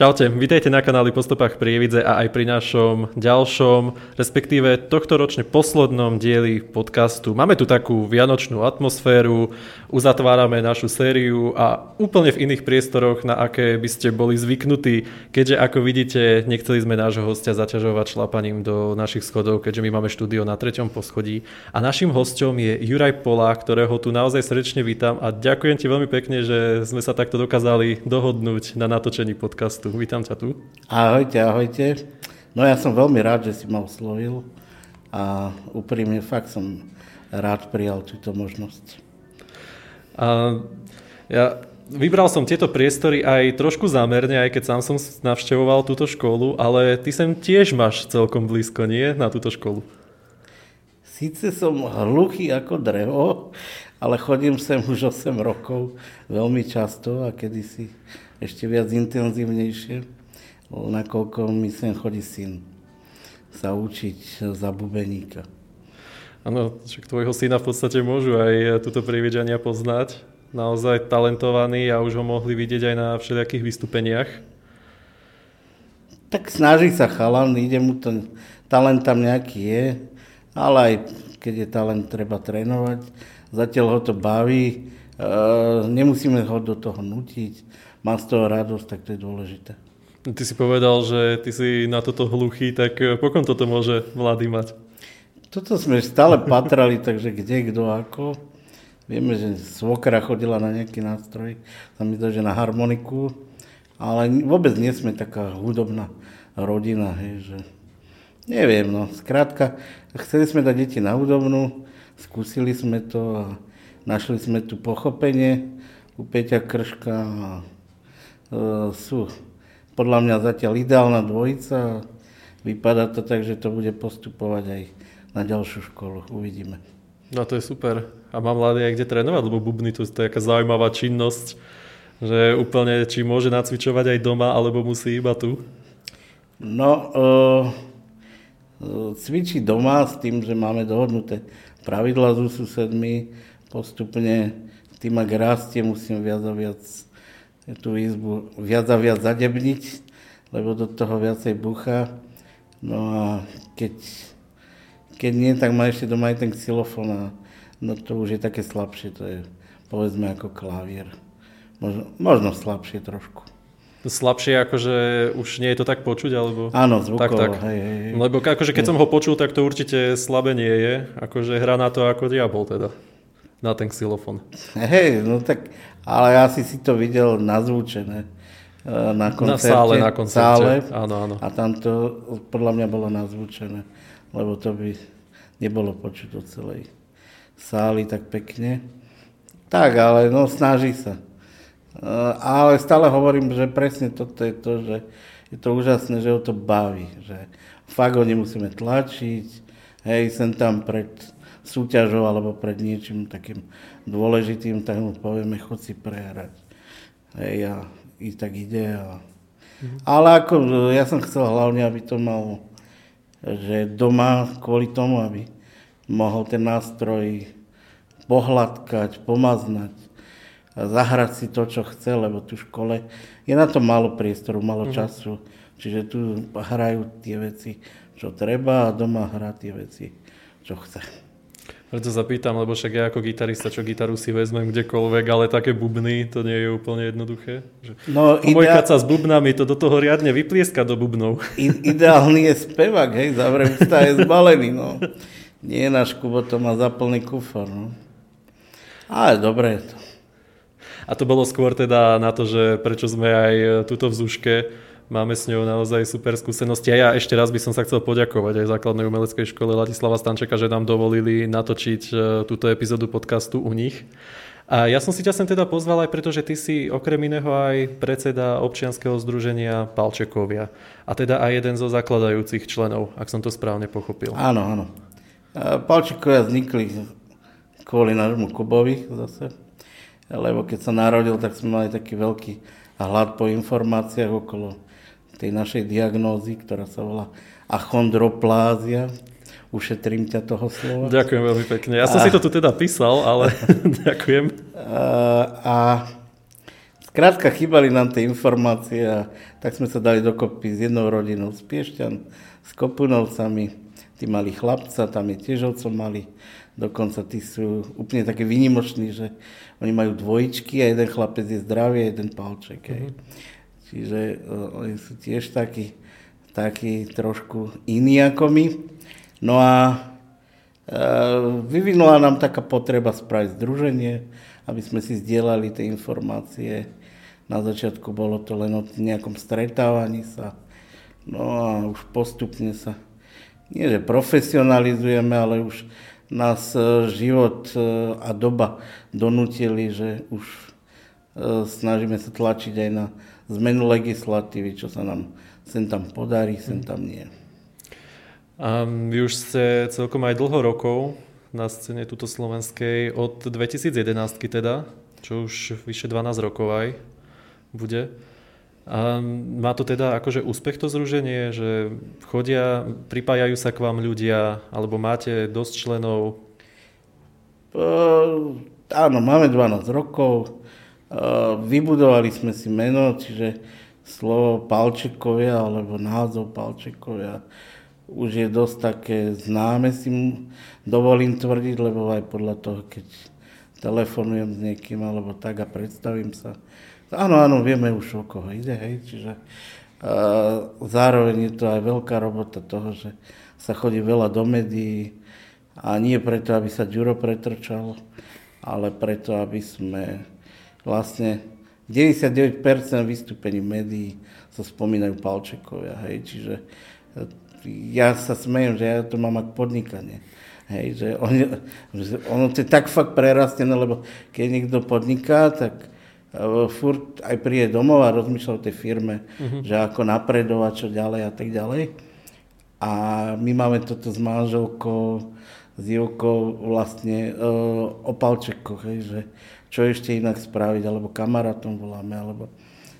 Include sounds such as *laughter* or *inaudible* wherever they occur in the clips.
Čaute, vítajte na kanáli Postupách Prievidze a aj pri našom ďalšom, respektíve tohtoročne poslednom dieli podcastu. Máme tu takú vianočnú atmosféru, uzatvárame našu sériu a úplne v iných priestoroch, na aké by ste boli zvyknutí, keďže ako vidíte, nechceli sme nášho hostia zaťažovať šlapaním do našich schodov, keďže my máme štúdio na treťom poschodí. A našim hostom je Juraj Pola, ktorého tu naozaj srdečne vítam a ďakujem ti veľmi pekne, že sme sa takto dokázali dohodnúť na natočení podcastu. Vítam ťa tu. Ahojte, ahojte. No ja som veľmi rád, že si ma oslovil a úprimne fakt som rád prijal túto možnosť. A ja vybral som tieto priestory aj trošku zámerne, aj keď sám som navštevoval túto školu, ale ty sem tiež máš celkom blízko, nie? Na túto školu. Sice som hluchý ako drevo, ale chodím sem už 8 rokov veľmi často a kedysi ešte viac intenzívnejšie, nakoľko mi sem chodí syn sa učiť za bubeníka. Áno, však tvojho syna v podstate môžu aj túto prividžania poznať. Naozaj talentovaný a už ho mohli vidieť aj na všelijakých vystúpeniach. Tak snaží sa chalan, ide mu ten talent tam nejaký je, ale aj keď je talent, treba trénovať. Zatiaľ ho to baví, nemusíme ho do toho nutiť mám z toho radosť, tak to je dôležité. Ty si povedal, že ty si na toto hluchý, tak eh, pokom toto môže mladý mať? Toto sme stále patrali, *laughs* takže kde, kto, ako. Vieme, že svokra chodila na nejaký nástroj, sa mi zdá, že na harmoniku, ale vôbec nie sme taká hudobná rodina, hej, že neviem, no, skrátka, chceli sme dať deti na hudobnú, skúsili sme to a našli sme tu pochopenie u Peťa Krška a E, sú podľa mňa zatiaľ ideálna dvojica. Vypadá to tak, že to bude postupovať aj na ďalšiu školu. Uvidíme. No to je super. A má mladý aj kde trénovať, lebo bubny to je taká zaujímavá činnosť, že úplne či môže nacvičovať aj doma, alebo musí iba tu. No, uh, cvičí doma s tým, že máme dohodnuté pravidla so susedmi. Postupne tým, ak rastie, musím viac a viac tú izbu viac a viac zadebniť, lebo do toho viacej bucha. No a keď, keď nie, tak má ešte doma aj ten xylofón a no to už je také slabšie, to je povedzme ako klavier. Možno, možno slabšie trošku. Slabšie, akože už nie je to tak počuť, alebo... Áno, zvukovo, tak, tak. Hej, hej. Lebo akože keď som ho počul, tak to určite slabé nie je. Akože hra na to ako diabol teda. Na ten xylofón. Hej, no tak ale asi si to videl nazvučené e, na koncerte. Na sále, na koncerte, sále, áno, áno. A tam to podľa mňa bolo nazvučené, lebo to by nebolo počuť do celej sály tak pekne. Tak, ale no snaží sa. E, ale stále hovorím, že presne toto je to, že je to úžasné, že ho to baví, že fakt ho nemusíme tlačiť, hej, sem tam pred súťažou alebo pred niečím takým dôležitým, tak mu povieme, chod si prehrať. Hej, a i tak ide. A... Mm-hmm. Ale ako, ja som chcel hlavne, aby to mal, že doma kvôli tomu, aby mohol ten nástroj pohľadkať, pomaznať, a zahrať si to, čo chce, lebo tu v škole je na to málo priestoru, málo mm-hmm. času. Čiže tu hrajú tie veci, čo treba a doma hrá tie veci, čo chce. Preto sa pýtam, lebo však ja ako gitarista, čo gitaru si vezmem kdekoľvek, ale také bubny, to nie je úplne jednoduché. Že no, idea... sa s bubnami, to do toho riadne vyplieska do bubnov. I, ideálny je spevak, hej, zavre ústa je zbalený, no. Nie náš Kubo, to má zaplný kufor, no. Ale dobre je to. A to bolo skôr teda na to, že prečo sme aj tuto v Zuške, Máme s ňou naozaj super skúsenosti. A ja ešte raz by som sa chcel poďakovať aj základnej umeleckej škole Ladislava Stančeka, že nám dovolili natočiť e, túto epizódu podcastu u nich. A ja som si ťa sem teda pozval aj preto, že ty si okrem iného aj predseda občianskeho združenia Palčekovia. A teda aj jeden zo zakladajúcich členov, ak som to správne pochopil. Áno, áno. A Palčikovia vznikli kvôli nášmu Kubovi zase, lebo keď sa narodil, tak sme mali taký veľký hlad po informáciách okolo tej našej diagnózy, ktorá sa volá achondroplázia. Ušetrím ťa toho slova. Ďakujem veľmi pekne. Ja som a... si to tu teda písal, ale *laughs* ďakujem. A, a Skrátka, chýbali nám tie informácie a tak sme sa dali dokopy s jednou rodinou z Piešťan, s Kopunovcami, tí mali chlapca, tam je tiež otcom mali, dokonca tí sú úplne také vynimoční, že oni majú dvojičky a jeden chlapec je zdravý a jeden palček. Mm-hmm. Čiže uh, oni sú tiež takí, takí trošku iní ako my. No a uh, vyvinula nám taká potreba spraviť združenie, aby sme si zdieľali tie informácie na začiatku bolo to len o nejakom stretávaní sa. No a už postupne sa, nie že profesionalizujeme, ale už nás e, život a doba donútili, že už snažíme sa tlačiť aj na zmenu legislatívy, čo sa nám sem tam podarí, sem tam nie. A vy už ste celkom aj dlho rokov na scéne tuto slovenskej, od 2011 teda, čo už vyše 12 rokov aj bude. A má to teda akože úspech to zruženie, že chodia, pripájajú sa k vám ľudia, alebo máte dosť členov? Uh, áno, máme 12 rokov, vybudovali sme si meno, čiže slovo Palčekovia alebo názov Palčekovia už je dosť také známe, si dovolím tvrdiť, lebo aj podľa toho, keď telefonujem s niekým alebo tak a predstavím sa, Áno, áno, vieme už o koho ide, hej, čiže uh, zároveň je to aj veľká robota toho, že sa chodí veľa do médií a nie preto, aby sa Ďuro pretrčal, ale preto, aby sme vlastne 99% vystúpení médií sa spomínajú Palčekovia, hej, čiže ja sa smejem, že ja to mám ako podnikanie. Hej, že, on, ono to je tak fakt prerastené, lebo keď niekto podniká, tak furt aj príde domov a rozmýšľa o tej firme, uh-huh. že ako napredovať, čo ďalej a tak ďalej. A my máme toto s manželkou, s Jivkou vlastne uh, o palčekoch, hej, že čo ešte inak spraviť, alebo kamarátom voláme, alebo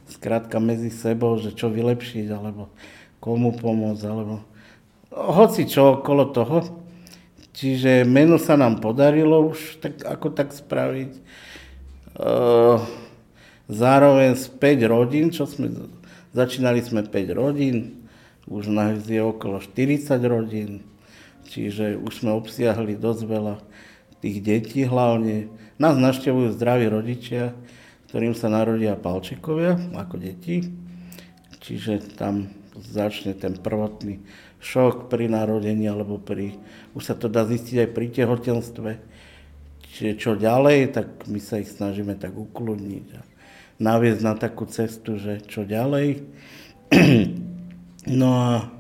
skrátka medzi sebou, že čo vylepšiť, alebo komu pomôcť, alebo hoci čo okolo toho. Čiže meno sa nám podarilo už tak, ako tak spraviť. Uh, Zároveň z 5 rodín, čo sme, začínali sme 5 rodín, už nás je okolo 40 rodín, čiže už sme obsiahli dosť veľa tých detí hlavne. Nás naštevujú zdraví rodičia, ktorým sa narodia palčekovia ako deti, čiže tam začne ten prvotný šok pri narodení, alebo pri, už sa to dá zistiť aj pri tehotenstve. Čiže čo ďalej, tak my sa ich snažíme tak ukludniť naviesť na takú cestu, že čo ďalej. *clears throat* No a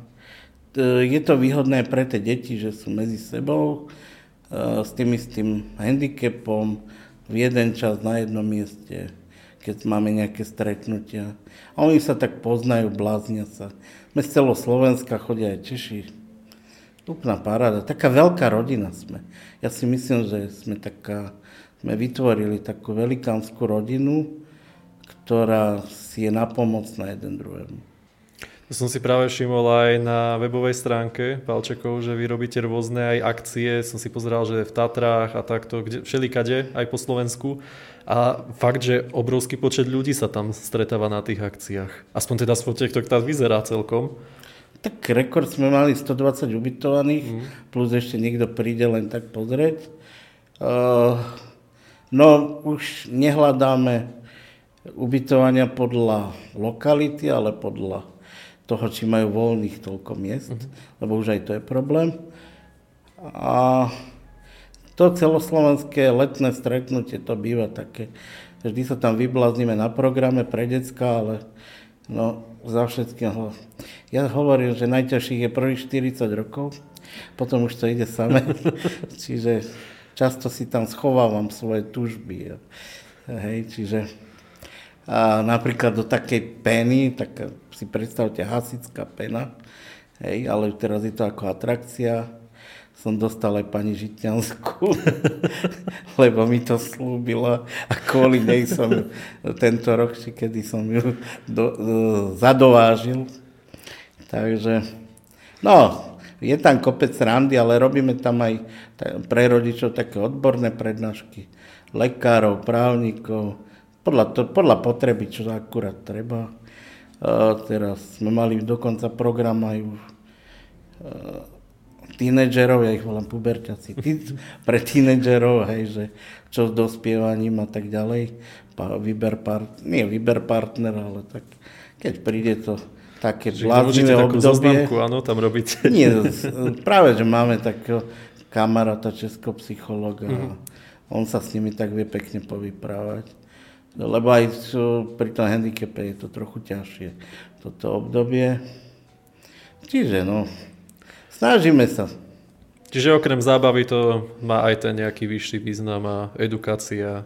je to výhodné pre tie deti, že sú medzi sebou e, s tým istým handicapom v jeden čas na jednom mieste, keď máme nejaké stretnutia. A oni sa tak poznajú, bláznia sa. My z celého Slovenska chodia aj Češi. Úplná paráda. Taká veľká rodina sme. Ja si myslím, že sme taká, sme vytvorili takú velikánsku rodinu, ktorá si je napomocná jeden druhému. To som si práve všimol aj na webovej stránke Palčekov, že vy robíte rôzne aj akcie. Som si pozeral, že v Tatrách a takto, kde, všelikade, aj po Slovensku. A fakt, že obrovský počet ľudí sa tam stretáva na tých akciách. Aspoň teda z fotiek to tak vyzerá celkom. Tak rekord sme mali 120 ubytovaných, mm. plus ešte niekto príde len tak pozrieť. Uh, no už nehľadáme ubytovania podľa lokality, ale podľa toho, či majú voľných toľko miest, uh-huh. lebo už aj to je problém. A to celoslovenské letné stretnutie, to býva také, vždy sa tam vybláznime na programe pre decka, ale no, za všetkého. Ja hovorím, že najťažších je prvých 40 rokov, potom už to ide same. *laughs* čiže často si tam schovávam svoje tužby. Hej, čiže a napríklad do takej peny, tak si predstavte hasická pena, hej, ale teraz je to ako atrakcia. som dostal aj pani Žitňanskú, *laughs* lebo mi to slúbila a kvôli nej som tento rok, či kedy som ju do, do, zadovážil. Takže, no, je tam kopec randy, ale robíme tam aj pre rodičov také odborné prednášky, lekárov, právnikov, podľa, to, podľa potreby, čo akurát treba. Uh, teraz sme mali dokonca program aj uh, tínedžerov, ja ich volám puberťaci, pre tínedžerov, hej, že čo s dospievaním a tak ďalej. Pa, výber part, nie výber partner, ale tak keď príde to také bláznivé obdobie. Zoznamku, áno, tam robíte. *laughs* Nie, práve, že máme takého kamaráta českopsychologa mm-hmm. on sa s nimi tak vie pekne povyprávať. Lebo aj pri tom handicape je to trochu ťažšie, toto obdobie. Čiže no, Snažíme sa. Čiže okrem zábavy to má aj ten nejaký vyšší význam a edukácia.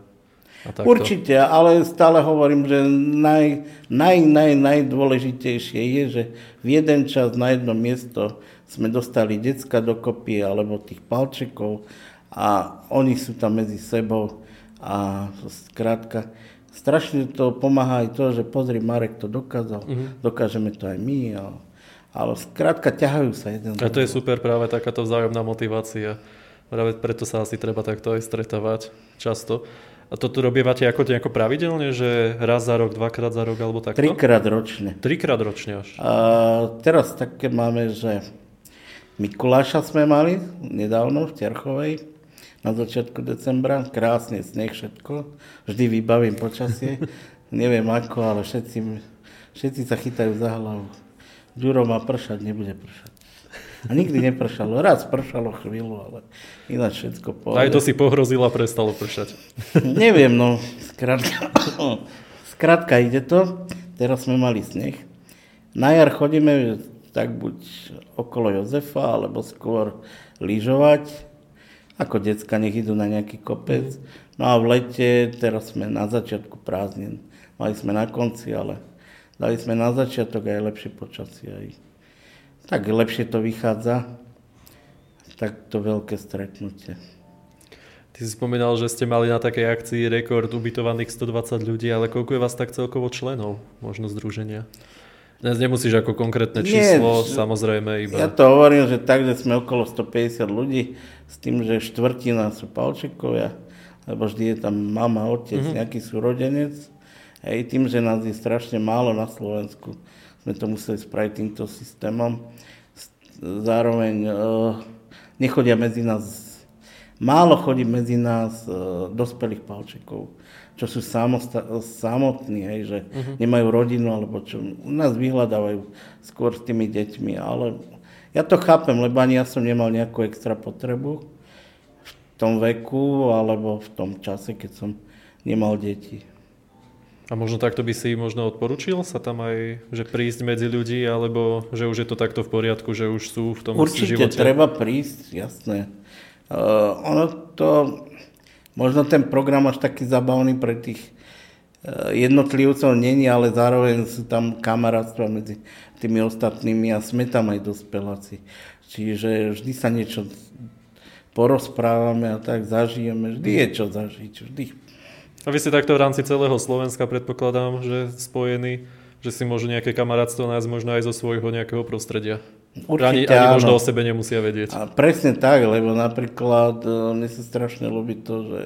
A takto. Určite, ale stále hovorím, že naj, naj, naj, najdôležitejšie je, že v jeden čas na jedno miesto sme dostali decka dokopy alebo tých palčekov a oni sú tam medzi sebou a skrátka strašne to pomáha aj to, že pozri, Marek to dokázal, mm-hmm. dokážeme to aj my. A, ale skrátka ťahajú sa jeden. A to je super práve takáto vzájomná motivácia. Práve preto sa asi treba takto aj stretávať často. A toto robievate ako nejako pravidelne, že raz za rok, dvakrát za rok alebo takto? Trikrát ročne. Trikrát ročne až. A teraz také máme, že Mikuláša sme mali nedávno v Terchovej na začiatku decembra. Krásne sneh, všetko. Vždy vybavím počasie. *laughs* Neviem ako, ale všetci, všetci sa chytajú za hlavu. Ďuro má pršať, nebude pršať. A nikdy nepršalo. Raz pršalo chvíľu, ale ináč všetko pohľadne. Aj to si pohrozil a prestalo pršať. *laughs* Neviem, no. Skrátka, *coughs* skrátka ide to. Teraz sme mali sneh. Na jar chodíme tak buď okolo Jozefa, alebo skôr lyžovať. Ako decka nech idú na nejaký kopec. No a v lete, teraz sme na začiatku prázdnin. Mali sme na konci, ale Dali sme na začiatok aj lepšie počasie. Aj. Tak lepšie to vychádza. Tak to veľké stretnutie. Ty si spomínal, že ste mali na takej akcii rekord ubytovaných 120 ľudí, ale koľko je vás tak celkovo členov, možno združenia? Dnes nemusíš ako konkrétne číslo, Nie, samozrejme iba... Ja to hovorím, že tak, že sme okolo 150 ľudí, s tým, že štvrtina sú palčekovia, lebo vždy je tam mama, otec, mm-hmm. nejaký súrodenec Hej, tým, že nás je strašne málo na Slovensku, sme to museli spraviť týmto systémom. Zároveň e, nechodia medzi nás, málo chodí medzi nás e, dospelých palčekov, čo sú samosta- samotní, hej, že uh-huh. nemajú rodinu, alebo čo u nás vyhľadávajú skôr s tými deťmi, ale ja to chápem, lebo ani ja som nemal nejakú extra potrebu v tom veku, alebo v tom čase, keď som nemal deti. A možno takto by si možno odporučil sa tam aj, že prísť medzi ľudí, alebo že už je to takto v poriadku, že už sú v tom Určite živote? Určite treba prísť, jasné. Uh, ono to, možno ten program až taký zabavný pre tých uh, jednotlivcov není, ale zároveň sú tam kamarátstva medzi tými ostatnými a sme tam aj dospeláci. Čiže vždy sa niečo porozprávame a tak zažijeme. Vždy je čo zažiť, vždy a vy ste takto v rámci celého Slovenska, predpokladám, že spojení, že si môžu nejaké kamarátstvo nájsť možno aj zo svojho nejakého prostredia. Určite ani, ani možno o sebe nemusia vedieť. A presne tak, lebo napríklad e, mne sa strašne ľúbi to, že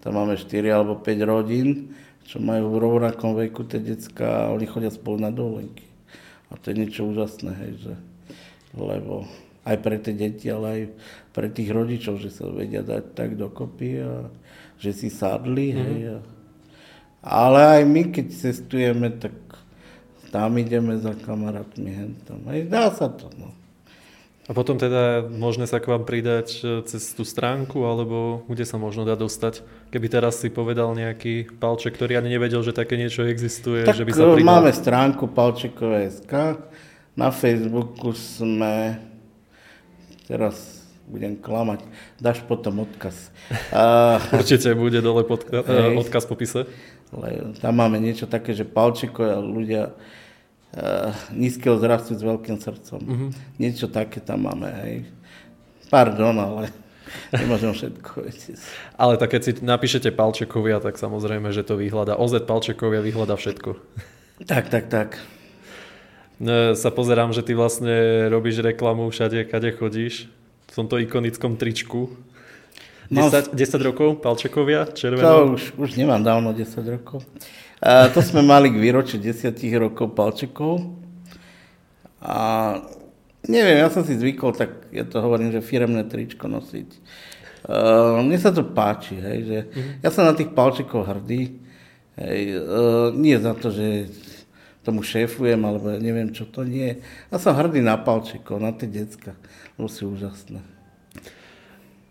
tam máme 4 alebo 5 rodín, čo majú v rovnakom veku tie decka a oni chodia spolu na dovolenky. A to je niečo úžasné, hej, že, lebo aj pre tie deti, ale aj pre tých rodičov, že sa vedia dať tak dokopy a že si sadli. Mm-hmm. Hej. Ale aj my, keď cestujeme, tak tam ideme za kamarátmi. Hentam. Hej, dá sa to. No. A potom teda možné sa k vám pridať e, cez tú stránku, alebo kde sa možno dá dostať? Keby teraz si povedal nejaký palček, ktorý ani nevedel, že také niečo existuje, tak že by sa pridal. máme stránku palčekové.sk, na Facebooku sme teraz budem klamať, dáš potom odkaz. A, *laughs* Určite bude dole podka- hej, odkaz v popise. Tam máme niečo také, že palčiko ľudia nízkeho zrastu s veľkým srdcom. Uh-huh. Niečo také tam máme. Hej. Pardon, ale *laughs* nemôžem všetko. Ale tak keď si napíšete Palčekovia, tak samozrejme, že to vyhľada. OZ Palčekovia vyhľada všetko. Tak, tak, tak. No, sa pozerám, že ty vlastne robíš reklamu všade, kade chodíš. V tomto ikonickom tričku. No, 10, 10 rokov, Palčekovia, To červená. už, už nemám dávno 10 rokov. A to sme mali k výročiu 10 rokov palčekov. A neviem, ja som si zvykol, tak ja to hovorím, že firemné tričko nosiť. Uh, mne sa to páči, hej, že ja som na tých palčekov hrdý. Hej, uh, nie za to, že tomu šéfujem, alebo ja neviem, čo to nie. Ja som hrdý na palčekov, na tie decka. To sú úžasné.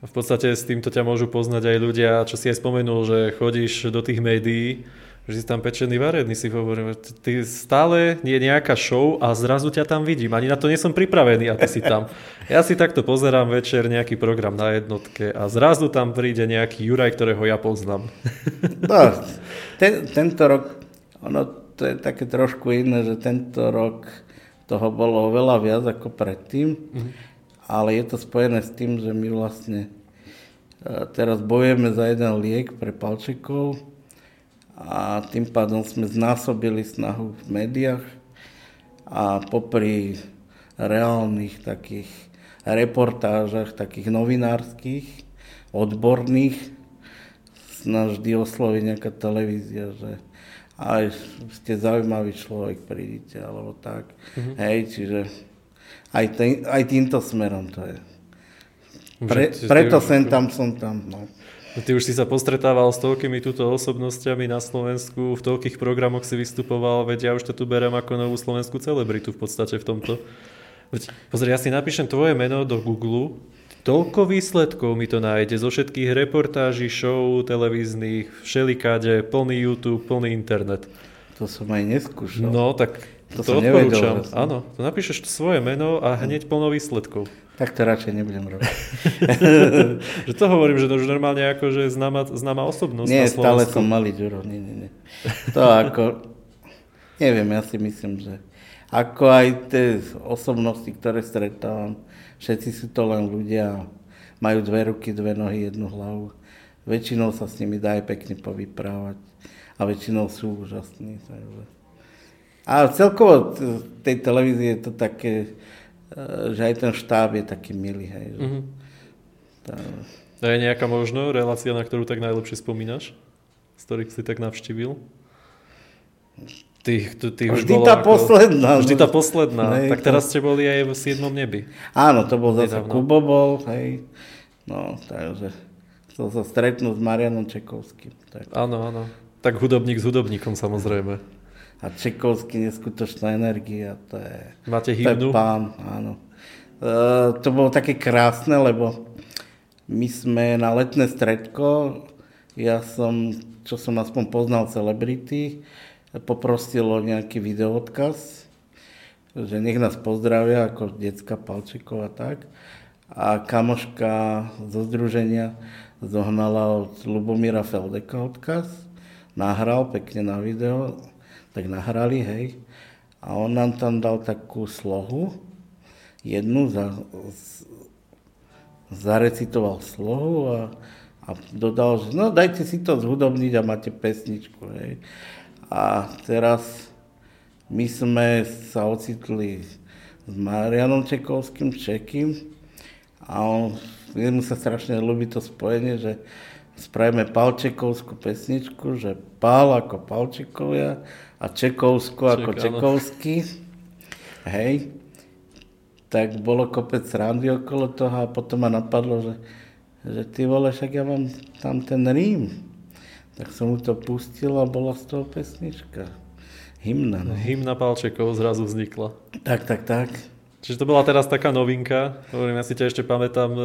V podstate s týmto ťa môžu poznať aj ľudia, čo si aj spomenul, že chodíš do tých médií, že si tam pečený varedný, si hovorím, ty stále je nejaká show a zrazu ťa tam vidím. Ani na to nie som pripravený a ty si tam. Ja si takto pozerám večer nejaký program na jednotke a zrazu tam príde nejaký Juraj, ktorého ja poznám. No, ten, tento rok, ono to je také trošku iné, že tento rok toho bolo oveľa viac ako predtým, ale je to spojené s tým, že my vlastne e, teraz bojujeme za jeden liek pre palčekov a tým pádom sme znásobili snahu v médiách a popri reálnych takých reportážach, takých novinárskych, odborných, nás vždy osloví nejaká televízia, že aj ste zaujímavý človek, prídite, alebo tak. Mm-hmm. Hej, čiže aj, ten, aj týmto smerom to je. Pre, preto sem tam som tam. No. Ty už si sa postretával s toľkými túto osobnostiami na Slovensku, v toľkých programoch si vystupoval, veď ja už to tu berem ako novú slovenskú celebritu v podstate v tomto. Pozri, ja si napíšem tvoje meno do Google, toľko výsledkov mi to nájde zo všetkých reportáží, show, televíznych, všelikáde, plný YouTube, plný internet. To som aj neskúšal. No, tak To to, odporúčam. nevedel. Áno, to napíšeš svoje meno a hneď plno výsledkov. Tak to radšej nebudem robiť. *laughs* Že to hovorím, že to už normálne ako, že známa, známa osobnosť Nie, na stále som malý Ďuro, nie, nie, nie. *laughs* To ako, neviem, ja si myslím, že ako aj tie osobnosti, ktoré stretávam, všetci sú to len ľudia, majú dve ruky, dve nohy, jednu hlavu. Väčšinou sa s nimi dá aj pekne povyprávať a väčšinou sú úžasní. Takže. A celkovo tej televízie je to také, e, že aj ten štáb je taký milý. Hej, že Mhm. tá- A je nejaká možno relácia, na ktorú tak najlepšie spomínaš? Z ktorých si tak navštívil? Ty, ty, ty Vždy tá posledná, Vždy tá posledná. Nej, tak teraz ste boli aj v 7. nebi. Áno, to bol zase. Kubo bol, hej. No, takže chcel sa stretnúť s Marianom Čekovským. Tak. Áno, áno. Tak hudobník s hudobníkom samozrejme. A Čekovský neskutočná energia, to je, Máte to je hymnu? pán, áno. E, to bolo také krásne, lebo my sme na letné stredko, ja som, čo som aspoň poznal celebrity, poprosil o nejaký videoodkaz, že nech nás pozdravia ako detská Palčekov a tak. A kamoška zo združenia zohnala od Lubomíra Feldeka odkaz, nahral pekne na video, tak nahrali, hej. A on nám tam dal takú slohu, jednu za, z- zarecitoval slohu a, a dodal, že no dajte si to zhudobniť a máte pesničku, hej. A teraz my sme sa ocitli s Marianom Čekovským, Čekým a on, jemu sa strašne ľúbi to spojenie, že spravíme Palčekovskú pesničku, že Pál ako Palčekovia a Čekovskú ako Ček. Čekovský. Hej. Tak bolo kopec randy okolo toho a potom ma napadlo, že, že ty vole, však ja mám tam ten Rím. Tak som mu to pustil a bola z toho pesnička. Hymna, no. Hymna Palčekov zrazu vznikla. Tak, tak, tak. Čiže to bola teraz taká novinka. Hovorím, ja si ťa ešte pamätám, e,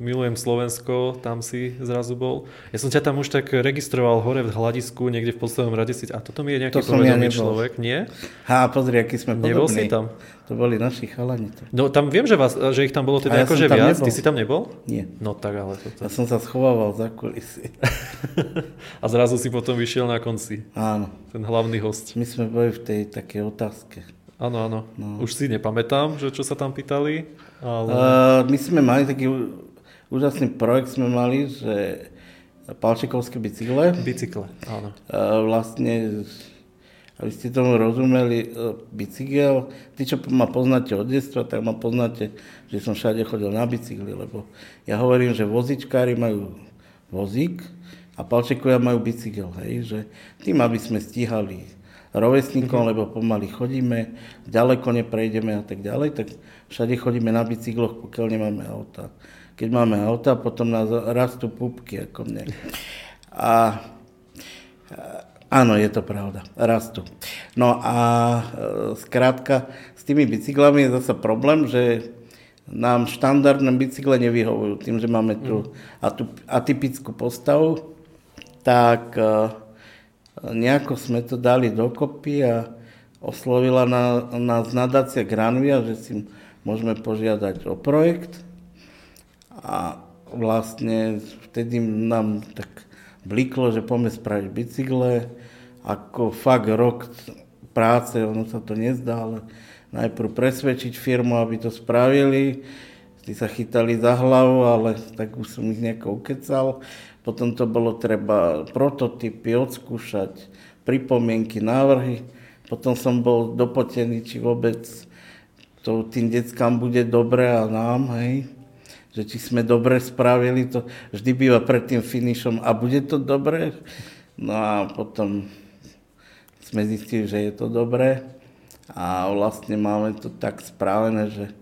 milujem Slovensko, tam si zrazu bol. Ja som ťa tam už tak registroval hore v hľadisku, niekde v poslednom rade si... A toto mi je nejaký To ja povedomý nebol. človek, nie? Ha, pozri, aký sme Nebol podobní. si tam? To boli naši chalani. No tam viem, že, vás, že ich tam bolo teda ja akože viac. nebol. Ty si tam nebol? Nie. No tak ale toto. Ja som sa schovával za kulisy. *laughs* A zrazu si potom vyšiel na konci. Áno. Ten hlavný host. My sme boli v tej takej otázke. Áno, áno. No. Už si nepamätám, že čo sa tam pýtali. Ale... Uh, my sme mali taký úžasný projekt, sme mali, že palčekovské bicykle. Bicykle, áno. Uh, vlastne, aby ste tomu rozumeli, uh, bicykel, tí, čo ma poznáte od detstva, tak ma poznáte, že som všade chodil na bicykli, lebo ja hovorím, že vozičkári majú vozík a palčekovia majú bicykel, hej, že tým, aby sme stíhali rovesníkom, lebo pomaly chodíme, ďaleko neprejdeme a tak ďalej, tak všade chodíme na bicykloch, pokiaľ nemáme auta. Keď máme auta, potom nás rastú pupky ako mne. A Áno, je to pravda, rastú. No a e, skrátka, s tými bicyklami je zase problém, že nám štandardné bicykle nevyhovujú. Tým, že máme tu atu- atypickú postavu, tak e, nejako sme to dali dokopy a oslovila na, nás nadácia Granvia, že si môžeme požiadať o projekt. A vlastne vtedy nám tak bliklo, že poďme spraviť bicykle. Ako fakt rok práce, ono sa to nezdá, ale najprv presvedčiť firmu, aby to spravili. Tí sa chytali za hlavu, ale tak už som ich nejako ukecal. Potom to bolo treba prototypy odskúšať, pripomienky, návrhy. Potom som bol dopotený, či vôbec to tým deckám bude dobre a nám, hej že či sme dobre spravili, to vždy býva pred tým finišom a bude to dobre. No a potom sme zistili, že je to dobré a vlastne máme to tak správené, že e,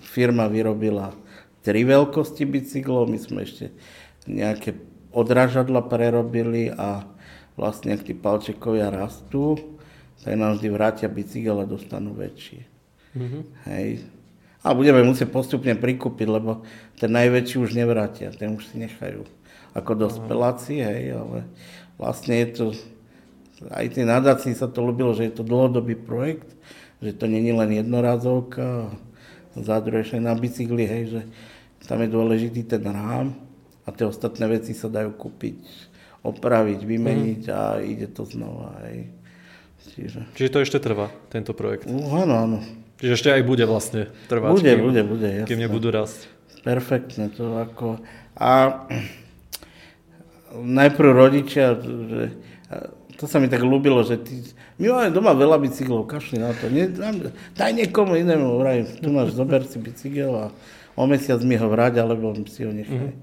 firma vyrobila tri veľkosti bicyklov, my sme ešte nejaké odrážadla prerobili a vlastne ak tí palčekovia rastú, tak nám vždy vrátia bicykel a dostanú väčšie. Mm-hmm. Hej. A budeme musieť postupne prikúpiť, lebo ten najväčší už nevrátia, ten už si nechajú ako dospeláci, hej, ale vlastne je to, aj tej nadácii sa to ľúbilo, že je to dlhodobý projekt, že to není len jednorázovka, za druhé na bicykli, hej, že tam je dôležitý ten rám a tie ostatné veci sa dajú kúpiť, opraviť, vymeniť Mhm. a ide to znova, hej. Čiže, Čiže to ešte trvá, tento projekt. uh, áno, áno. Čiže ešte aj bude vlastne trvať. Bude, kým, bude, bude, jasné. Kým nebudú rásť. Perfektne to ako... A najprv rodičia, že, to sa mi tak ľúbilo, že ty, my máme doma veľa bicyklov, kašli na to, ne, dám- daj niekomu inému, vraj, tu máš, zober si bicykel a o mesiac mi ho vráť, alebo si ho nechaj.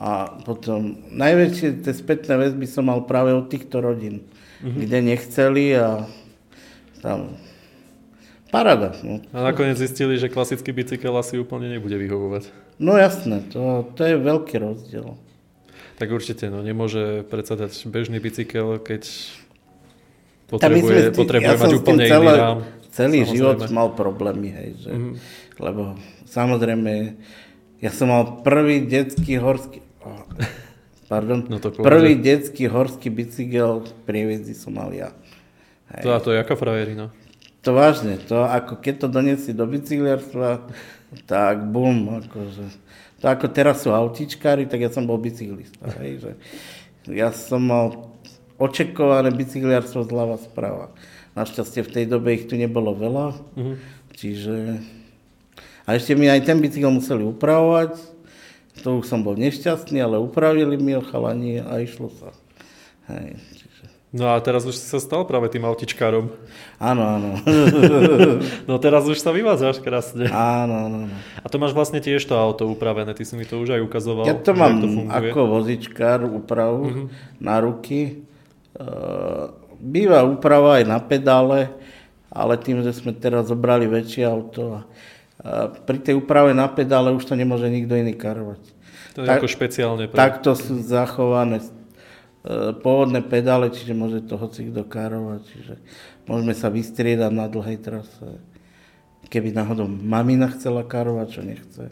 A potom najväčšie tie spätné väzby som mal práve od týchto rodín, kde nechceli a tam parada. No. A nakoniec zistili, že klasický bicykel asi úplne nebude vyhovovať. No jasné, to, to je veľký rozdiel. Tak určite, no nemôže predsa dať bežný bicykel, keď my sme potrebuje, potrebuje ja mať úplne iný celé- rám. Celý Samozrejme. život mal problémy, hej, že, Mhm. lebo samozrejme, ja som mal prvý detský horský, *laughs* pardon, No to prvý detský horský bicykel prievidzi som mal ja. Hej. To, a to je aká frajerina. To vážne, to ako keď to doniesli do bicykliarstva, tak bum, akože. To ako teraz sú autičkári, tak ja som bol bicyklista, *laughs* hej, že ja som mal očekované bicykliarstvo zľava sprava. Našťastie v tej dobe ich tu nebolo veľa, Mhm. čiže... A ešte mi aj ten bicykel museli upravovať, to už som bol nešťastný, ale upravili mi ho chalani a išlo sa. Hej, čiže... No a teraz už si sa stal práve tým autičkárom. Áno, áno. *laughs* No teraz už sa vyvádzaš krásne. áno, áno. A to máš vlastne tiež to auto upravené, ty si mi to už aj ukazoval. Ja to mám to funguje. ako vozičkár úpravu na ruky. E, Býva úprava aj na pedále, ale tým, že sme teraz zobrali väčšie auto a pri tej úprave na pedále už to nemôže nikto iný karovať. To je tak- ako špeciálne pre... Takto sú zachované e, pôvodné pedále, čiže môže to hoci kto karovať, čiže môžeme sa vystriedať na dlhej trase. Keby náhodou mamina chcela karovať, čo nechce.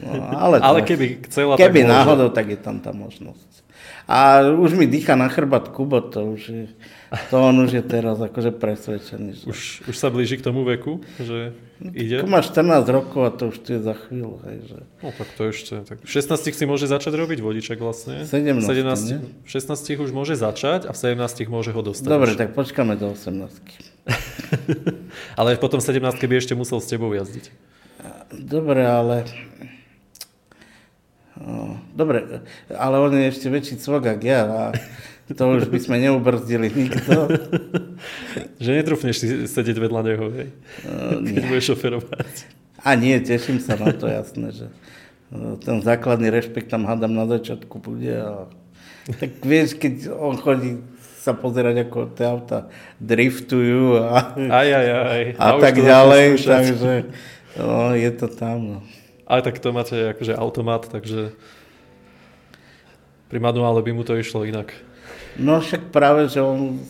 No, ale, Ale to- keby chcela, Keby tak môže. náhodou, tak je tam tá možnosť. A už mi dýcha na chrbát Kubo, to už je, to on už je teraz akože presvedčený. Že... Už, už sa blíži k tomu veku, že ide? Tu má 14 rokov a to už tu je za chvíľu. Hej, že... No tak to ešte. Tak v 16 si môže začať robiť vodičak vlastne. 17, 17 v 16 už môže začať a v 17 môže ho dostať. Dobre, tak počkáme do 18. *laughs* Ale potom v 17 by ešte musel s tebou jazdiť. Dobre, ale... No, dobre, ale on je ešte väčší cvok, ja a to už by sme neubrzdili nikto. *laughs* Že netrúfneš si sedieť vedľa neho, hej? Uh, Keď budeš šoferovať. A nie, teším sa na to, jasné, že uh, ten základný rešpekt tam hádam na začiatku bude. A... Tak vieš, keď on chodí sa pozerať, ako tie auta driftujú a, Aj, aj, aj. a už tak ďalej, takže no, je to tam. No. Ale tak to máte akože automat, takže pri manuále by mu to išlo inak. No však práve, že on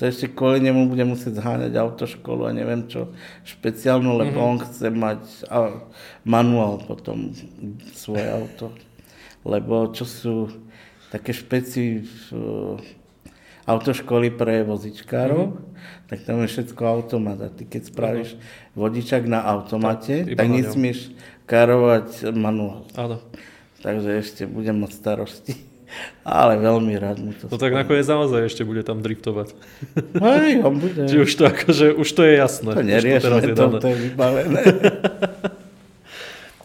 to ešte kvôli nemu bude musieť zháňať autoškolu a neviem čo špeciálnu, lebo mm-hmm. on chce mať a, manuál potom svoje auto. Lebo čo sú také špeci v, autoškoly pre vozičkárov, mm-hmm. tak tam je všetko automat. A ty keď spravíš vodičak na automate, Tak, tak nesmieš karovať manuál. Áno. Takže ešte budem mať starosti. *laughs* Ale veľmi rád mu to No tak nakoniec naozaj ešte bude tam driftovať. Hej, *laughs* on bude. Či už to akože, už to je jasné. To neriešme, to, dané. to je vybavené. *laughs*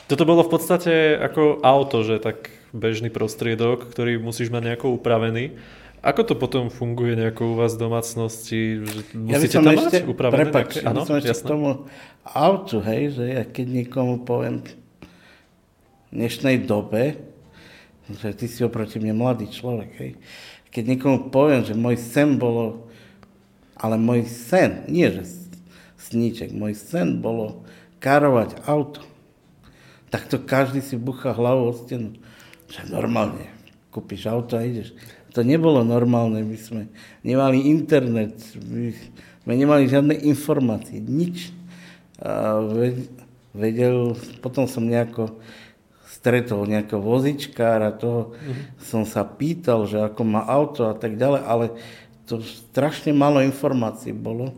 Toto bolo v podstate ako auto, že tak bežný prostriedok, ktorý musíš mať nejako upravený. Ako to potom funguje nejako u vás v domácnosti? Že Ja Musíte tam ešte, mať upravené? prepač, nejaké- ja Áno, som ešte k jasné. tomu autu, hej, že ja keď niekomu poviem v dnešnej dobe, že ty si oproti mne mladý človek, hej, keď niekomu poviem, že môj sen bolo, ale môj sen, nie že sníček, môj sen bolo karovať auto, tak to každý si bucha hlavu o stenu. Že normálne, kúpiš auto a ideš. To nebolo normálne, my sme nemali internet, my sme nemali žiadne informácie, nič. A ve- vedel, potom som nejako stretol nejakého vozičkára, toho som sa pýtal, že ako má auto a tak ďalej, ale to strašne málo informácií bolo.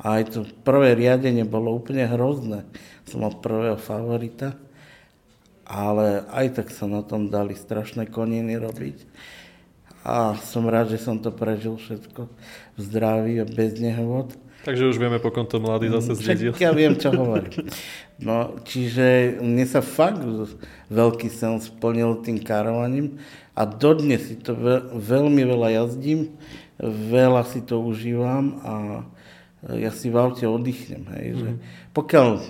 A aj to prvé riadenie bolo úplne hrozné. Som mal prvého favorita, ale aj tak sa na tom dali strašné koniny robiť. A som rád, že som to prežil všetko v zdraví a bez nehôd. Takže už vieme, pokon to mladý zase zdedil. Ja viem, čo hovorím. No, čiže mne sa fakt veľký sen splnil tým karovaním a dodnes si to ve- veľmi veľa jazdím, veľa si to užívam a ja si v aute oddychnem. Hej, že pokiaľ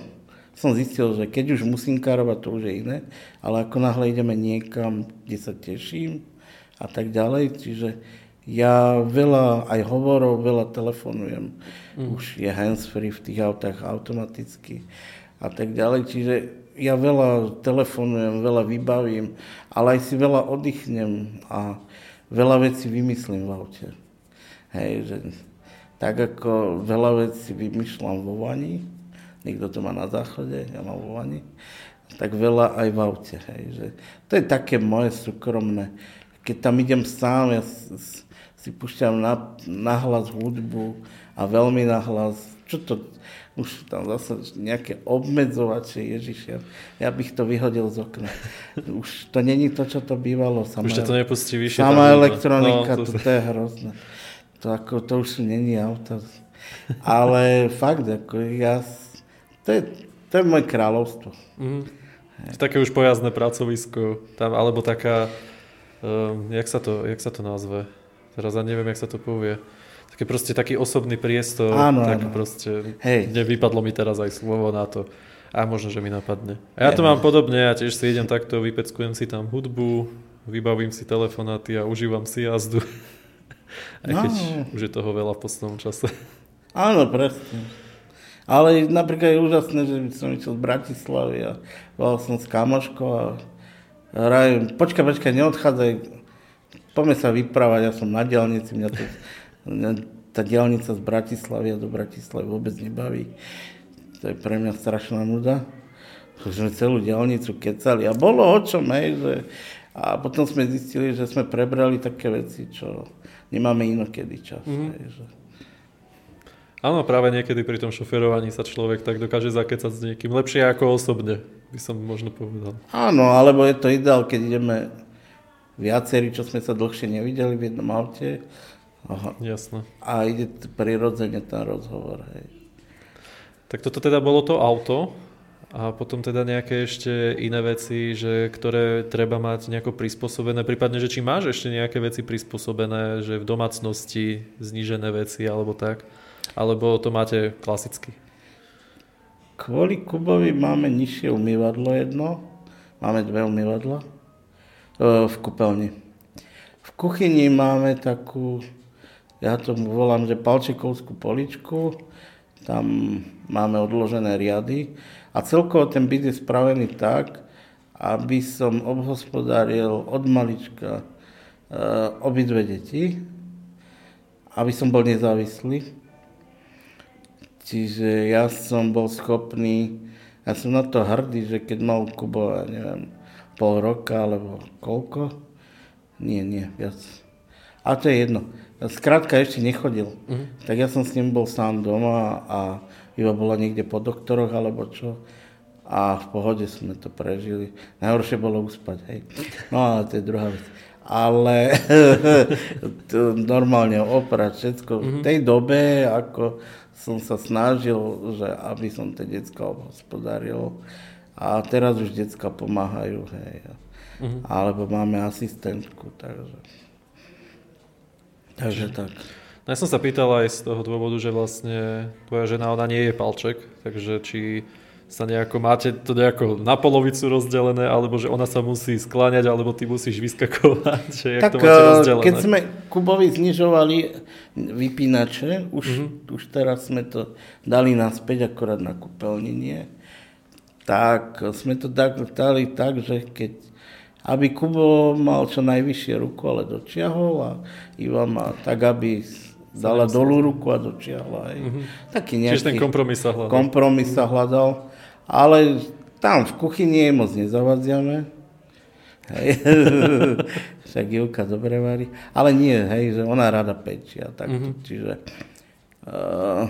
som zistil, že keď už musím karovať, to už je iné, ale ako náhle ideme niekam, kde sa teším a tak ďalej, čiže ja veľa aj hovorov, veľa telefonujem. Mm. Už je hands-free v tých autách automaticky a tak ďalej. Čiže ja veľa telefonujem, veľa vybavím, ale aj si veľa oddychnem a veľa vecí vymyslím v aute. Hej, že tak ako veľa vecí vymýšľam vo vani, niekto to má na záchode, ja mám vo vani, tak veľa aj v aute. Hej, že to je také moje súkromné. Keď tam idem sám, ja si púšťam na, nahlas hudbu a veľmi nahlas. Čo to, už tam zase nejaké obmedzovače, ježiš, ja, bych to vyhodil z okna. *laughs* Už to není to, čo to bývalo. Sama, Už to nepustí vyššie. sama hudba. elektronika, No, to, to je hrozné. To, ako, to už není auta. Ale *laughs* fakt, ako ja, to je, to je moje kráľovstvo. Mhm. Také už pojazdné pracovisko, tam, alebo taká, um, jak, sa to, jak sa to nazve? Teraz ja neviem, jak sa to povie. Také proste taký osobný priestor. Áno, tak áno. proste, Hej. nevypadlo mi teraz aj slovo na to. A možno, že mi napadne. A ja to mám podobne, ja tiež si idem takto, vypeckujem si tam hudbu, vybavím si telefonáty a užívam si jazdu. *laughs* Aj keď No. už je toho veľa v poslednom čase. Áno, presne. Ale napríklad je úžasné, že som išiel z Bratislavy a volal som s kamoškou a hrajem, počkaj, počkaj, neodchádzaj, poďme sa vyprávať, ja som na diálnici, mňa to, tá diálnica z Bratislavy a do Bratislavy vôbec nebaví. To je pre mňa strašná nuda. že sme celú diálnicu kecali a bolo o čom, hej, že... A potom sme zistili, že sme prebrali také veci, čo nemáme inokedy čas. Mm-hmm. Hej, že... Áno, práve niekedy pri tom šoferovaní sa človek tak dokáže zakecať s niekým. Lepšie ako osobne, by som možno povedal. Áno, alebo je to ideál, keď ideme viacerí, čo sme sa dlhšie nevideli v jednom aute Aha. Jasné. a ide prirodzene ten rozhovor. Hej. Tak toto teda bolo to auto. A potom teda nejaké ešte iné veci, že, ktoré treba mať nejako prispôsobené, prípadne, že či máš ešte nejaké veci prispôsobené, že v domácnosti znížené veci alebo tak, alebo to máte klasicky? Kvôli Kubovi máme nižšie umývadlo jedno, máme dve umývadla e, v kúpeľni. V kuchyni máme takú, ja to volám, že palčikovskú poličku, tam máme odložené riady a celkovo ten byt je spravený tak, aby som obhospodáril od malička e, obidve deti, aby som bol nezávislý. Čiže ja som bol schopný, ja som na to hrdý, že keď mal Kubo, ja neviem, pol roka alebo koľko, nie, nie, viac. A to je jedno. Skrátka ešte nechodil. Uh-huh. Tak ja som s ním bol sám doma a iba bola niekde po doktoroch alebo čo. A v pohode sme to prežili. Najhoršie bolo uspať, hej. No ale to je druhá vec. Ale *laughs* normálne oprať všetko. Mm-hmm. V tej dobe, ako som sa snažil, že aby som tie decka obhospodaril. A teraz už decka pomáhajú, hej. Mm-hmm. Alebo máme asistentku, takže... Takže tak. No ja som sa pýtal aj z toho dôvodu, že vlastne tvoja žena, ona nie je palček, takže či sa nejako, máte to nejako na polovicu rozdelené, alebo že ona sa musí skláňať, alebo ty musíš vyskakovať, že jak tak, to máte rozdelené? keď sme Kubovi znižovali vypínače, už, mm-hmm. už teraz sme to dali naspäť, akorát na kúpeľni nie, tak sme to dali tak, že keď aby Kubo mal čo najvyššie ruku, ale dočiahol a Iva má tak, aby dala dolu ruku a dočiahla. Mm-hmm. Taký nejaký Čiže ten kompromis sa hľadal. Kompromis sa hľadal, ale tam v kuchyni moc nezavadziame. Hej. *laughs* Však Ivka dobre varí. Ale nie, hej, že ona rada pečia. Tak mm-hmm. Čiže uh,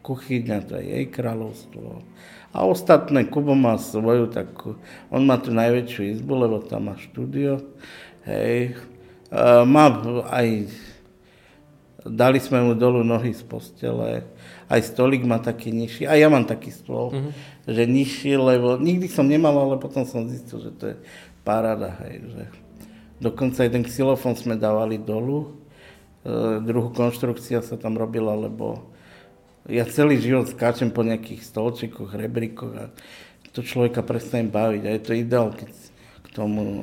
kuchyňa to je jej kráľovstvo. A ostatné, Kubo má svoju takú, on má tu najväčšiu izbu, lebo tam má štúdio. Hej. Uh, má aj Dali sme mu dolu nohy z postele, aj stolik má taký nižší, a ja mám taký stôl, mm-hmm. že nižší, lebo nikdy som nemal, ale potom som zistil, že to je paráda, hej, že dokonca jeden xylofón sme dávali dolu, e, druhú konštrukcia sa tam robila, lebo ja celý život skáčem po nejakých stolčikoch, rebríkoch a to človeka prestane baviť. A je to ideál, keď k tomu e,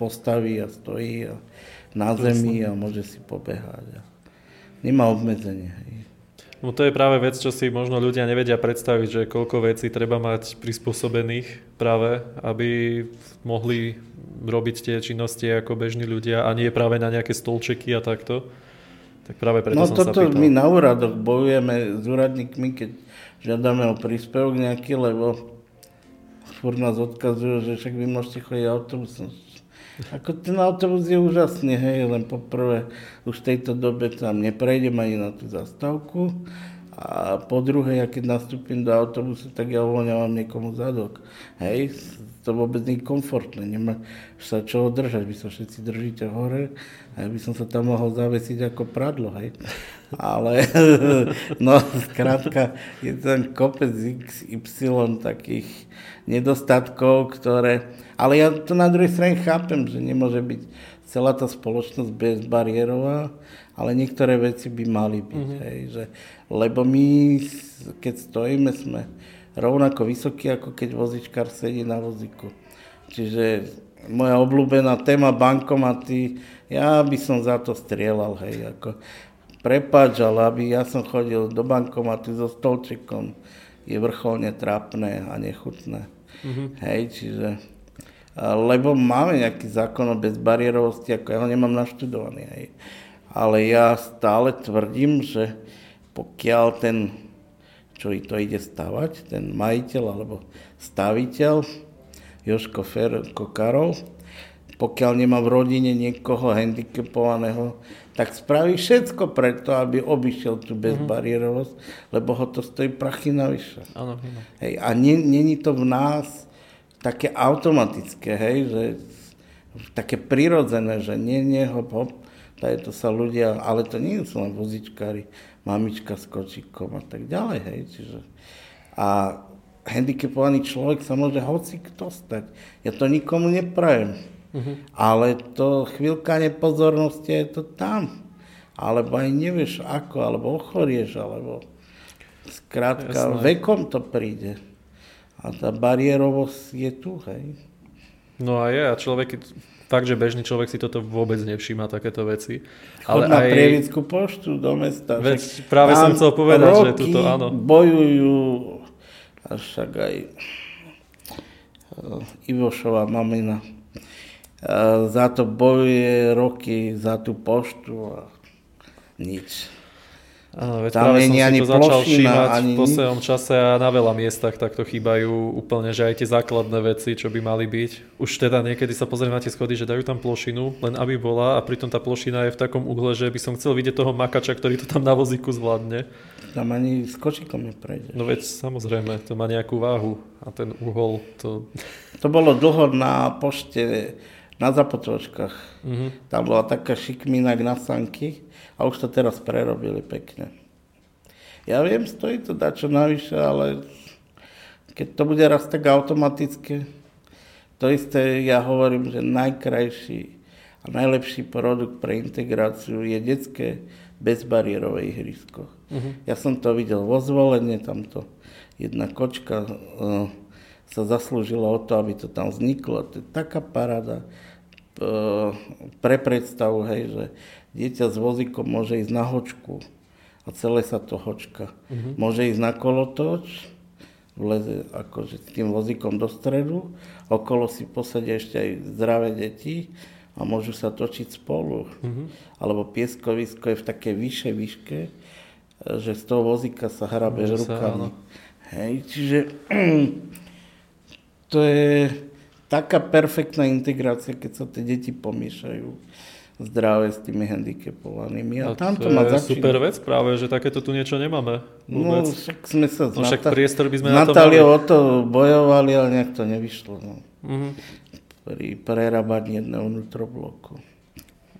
postaví a stojí a na zemi a môže si pobehať. Nemá obmedzenie. No to je práve vec, čo si možno ľudia nevedia predstaviť, že koľko vecí treba mať prispôsobených práve, aby mohli robiť tie činnosti ako bežní ľudia a nie práve na nejaké stolčeky a takto. Tak práve preto no som toto sa pýtal. my na úradoch bojujeme s úradníkmi, keď žiadame o príspevok nejaký, lebo furt nás odkazujú, že však vy môžete chodiť autobusom. Ako ten autobus je úžasný, hej, len poprvé už v tejto dobe tam neprejdem ani na tú zastávku a po druhé, ja keď nastúpim do autobusu, tak ja uvoľňávam niekomu zadok. Hej, to vôbec nie je komfortné, nemá sa čo držať, vy sa všetci držíte hore a ja by som sa tam mohol zavesiť ako pradlo, hej. Ale, *laughs* no, skrátka, je tam kopec XY takých nedostatkov, ktoré, ale ja to na druhej strane chápem, že nemôže byť celá tá spoločnosť bezbariérová, ale niektoré veci by mali byť. Mm-hmm. Hej, že, lebo my, keď stojíme, sme rovnako vysokí, ako keď vozičkár sedí na vozíku. Čiže moja obľúbená téma bankomaty, ja by som za to strieľal, hej, ako prepáč, ale aby ja som chodil do bankomatu so stolčekom, je vrcholne trápne a nechutné. Mm-hmm. Hej, čiže lebo máme nejaký zákon o bezbariérovosti, ako ja ho nemám naštudovaný. Hej ale ja stále tvrdím, že pokiaľ ten, čo to ide stavať, ten majiteľ alebo staviteľ, Joško Fer Kokarov, pokiaľ nemá v rodine niekoho handicapovaného, tak spraví všetko preto, aby obišiel tú bezbariérovosť, mm-hmm. lebo ho to stojí prachy navyše. Áno, áno. Hej, a není to v nás také automatické, hej, že také prirodzené, že nie, nie, hop, hop, to sa ľudia, ale to nie sú len vozičkári, mamička s kočikom a tak ďalej, hej, čiže. A handicapovaný človek sa môže hoci kto stať. Ja to nikomu neprajem. Uh-huh. Ale to chvíľka nepozornosti je to tam. Alebo aj nevieš ako, alebo ochorieš, alebo skrátka Jasné. vekom to príde. A tá bariérovosť je tu, hej. No a je, a človek, fakt, že bežný človek si toto vôbec nevšíma, takéto veci. Chod Ale na aj... prievickú poštu do mesta. Veď práve som chcel povedať, že tuto áno. bojujú, a však aj uh, Ivošová mamina uh, za to bojuje roky, za tú poštu a nič. Áno, veď Tam práve som si to začal všímať v poslednom čase a na veľa miestach takto chýbajú úplne, že aj tie základné veci, čo by mali byť. Už teda niekedy sa pozriem na tie schody, že dajú tam plošinu, len aby bola a pritom tá plošina je v takom uhle, že by som chcel vidieť toho makača, ktorý to tam na vozíku zvládne. Tam ani s kočikom neprejde. No veď samozrejme, to má nejakú váhu a ten uhol to... To bolo dlho na pošte na zapotočkách. Mm-hmm. Tam bola taká šikmina na sanky a už to teraz prerobili pekne. Ja viem, stojí to dačo navyše, ale keď to bude raz tak automatické, to isté ja hovorím, že najkrajší a najlepší produkt pre integráciu je detské bezbariérové ihrisko. Uh-huh. Ja som to videl vo zvolenie, tamto jedna kočka uh, sa zaslúžila o to, aby to tam vzniklo. To je taká parada uh, pre predstavu, hej, že dieťa s vozíkom môže ísť na hočku a celé sa to hočka. Uh-huh. Môže ísť na kolotoč, vleze akože s tým vozíkom do stredu, okolo si posadia ešte aj zdravé deti a môžu sa točiť spolu. Uh-huh. Alebo pieskovisko je v takej vyššej výške, že z toho vozíka sa hrabe rukami. Hej, čiže *clears throat* to je taká perfektná integrácia, keď sa tie deti pomiešajú zdravé s tými handicapovanými. A, a tam to, má začína. super vec práve, že takéto tu niečo nemáme. No, vôbec. No však sme sa no, však priestor by sme na to mali. o to bojovali, ale nejak to nevyšlo. No. Uh-huh. Pri prerábaní jedného vnútrobloku.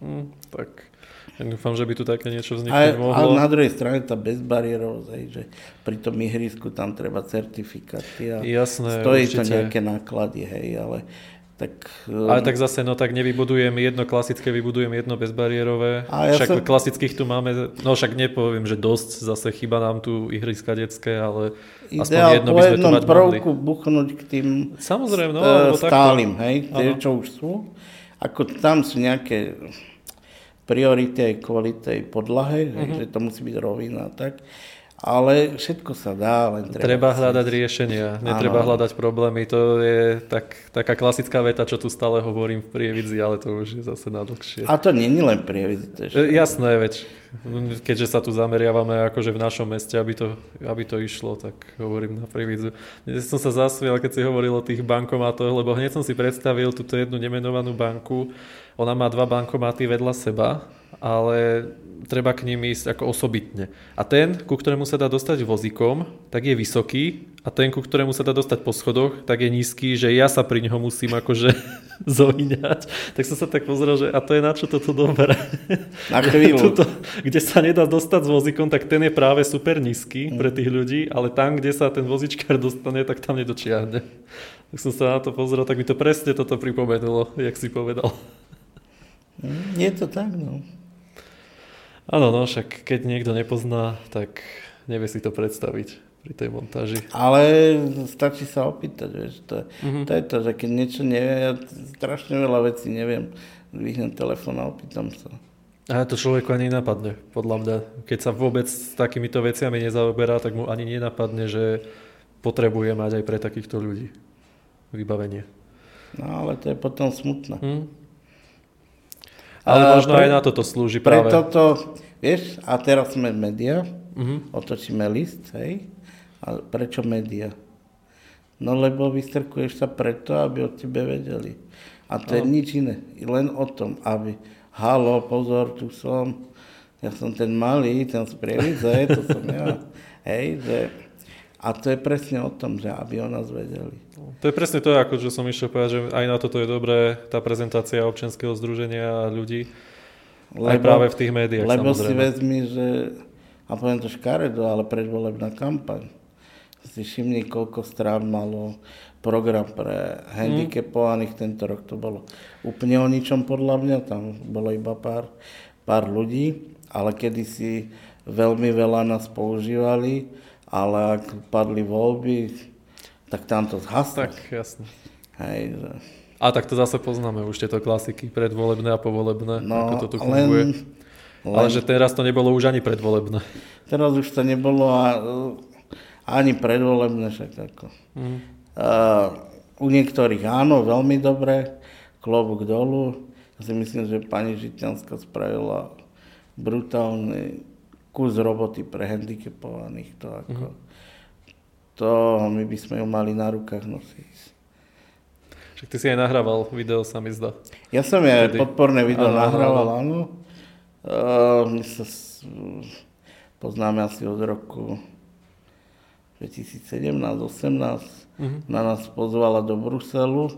Uh, tak ja dúfam, že by tu také niečo vzniknúť mohlo. Ale na druhej strane tá bezbariérovosť, že pri tom ihrisku tam treba certifikáty a Jasné, stojí určite. to nejaké náklady, hej, ale tak, ale tak zase, no tak nevybudujem jedno klasické, vybudujem jedno bezbariérové. A ja však som... klasických tu máme, no však nepoviem, že dosť, zase chyba nám tu ihriska detské, ale aspoň jedno by sme tu mať prvku mohli. buchnúť k tým Samozrejme, no, st- stálym, hej, tie, čo už sú. Ako tam sú nejaké priority aj kvôli tej podlahe, uh-huh. že to musí byť rovina tak. Ale všetko sa dá, len treba... Treba hľadať riešenia, netreba ano. hľadať problémy. To je tak, taká klasická veta, čo tu stále hovorím v prievidzi, ale to už je zase na dlhšie. A to nie je len prievidzi. To je Jasné, veď. Keďže sa tu zameriavame akože v našom meste, aby to, aby to išlo, tak hovorím na prievidzu. Dnes som sa zasmiel, keď si hovoril o tých bankomátoch, lebo hneď som si predstavil túto jednu nemenovanú banku. Ona má dva bankomáty vedľa seba ale treba k ním ísť ako osobitne. A ten, ku ktorému sa dá dostať vozíkom, tak je vysoký a ten, ku ktorému sa dá dostať po schodoch, tak je nízky, že ja sa pri ňoho musím akože *laughs* zohyňať. Tak som sa tak pozrel, že a to je na čo toto dobré. *laughs* Na chvíľu. *laughs* Tuto, kde sa nedá dostať s vozíkom, tak ten je práve super nízky mm. pre tých ľudí, ale tam, kde sa ten vozičkár dostane, tak tam nedočiahne. Tak som sa na to pozrel, tak mi to presne toto pripomenulo, jak si povedal. Je to tak, no. Áno, no však keď niekto nepozná, tak nevie si to predstaviť pri tej montáži. Ale stačí sa opýtať, vieš. To, mm-hmm. to je to, že keď niečo neviem, ja strašne veľa vecí neviem, vyhnem telefón a opýtam sa. A to človeku ani nenapadne, podľa mňa. Keď sa vôbec s takýmito veciami nezaoberá, tak mu ani nenapadne, že potrebuje mať aj pre takýchto ľudí vybavenie. No ale to je potom smutné. Mm. Ale možno pre, aj na toto slúži práve. Pre toto, vieš, a teraz sme média, uh-huh. otočíme list, hej, a prečo média? No lebo vystrkuješ sa preto, aby o tebe vedeli. A to no. je nič iné, len o tom, aby, halo, pozor, tu som, ja som ten malý, ten z to som ja, *laughs* hej, že a to je presne o tom, že aby o nás vedeli. To je presne to, ako že som išiel povedať, že aj na toto je dobré tá prezentácia občianského združenia a ľudí. Lebo, aj práve v tých médiách, Lebo samozrejme. si vezmi, že, a poviem to škaredo, ale predvolebná kampaň si všimni, koľko strán malo program pre handicapovaných. Tento rok to bolo úplne o ničom podľa mňa, tam bolo iba pár, pár ľudí, ale kedysi veľmi veľa nás používali, ale ak padli voľby, tak tam to zhaslo. Tak, jasne. Hej, že... A tak to zase poznáme už tieto klasiky, predvolebné a povolebné, No, ako to tu len, funguje. len, Ale že teraz to nebolo už ani predvolebné. teraz už to nebolo a, ani predvolebné, však ako. Mm. Uh, u niektorých áno, veľmi dobre, klobúk dolu. Ja si myslím, že pani Žitňanská spravila brutálny kus roboty pre handicapovaných. To, ako, to my by sme ju mali na rukách nosiť. Však ty si aj nahrával video, sa mi zdá. Ja som aj Vtedy. podporné video Áno, nahrával, áno. Uh, my sa poznáme asi od roku 2017-18. Mhm. Na nás pozvala do Bruselu.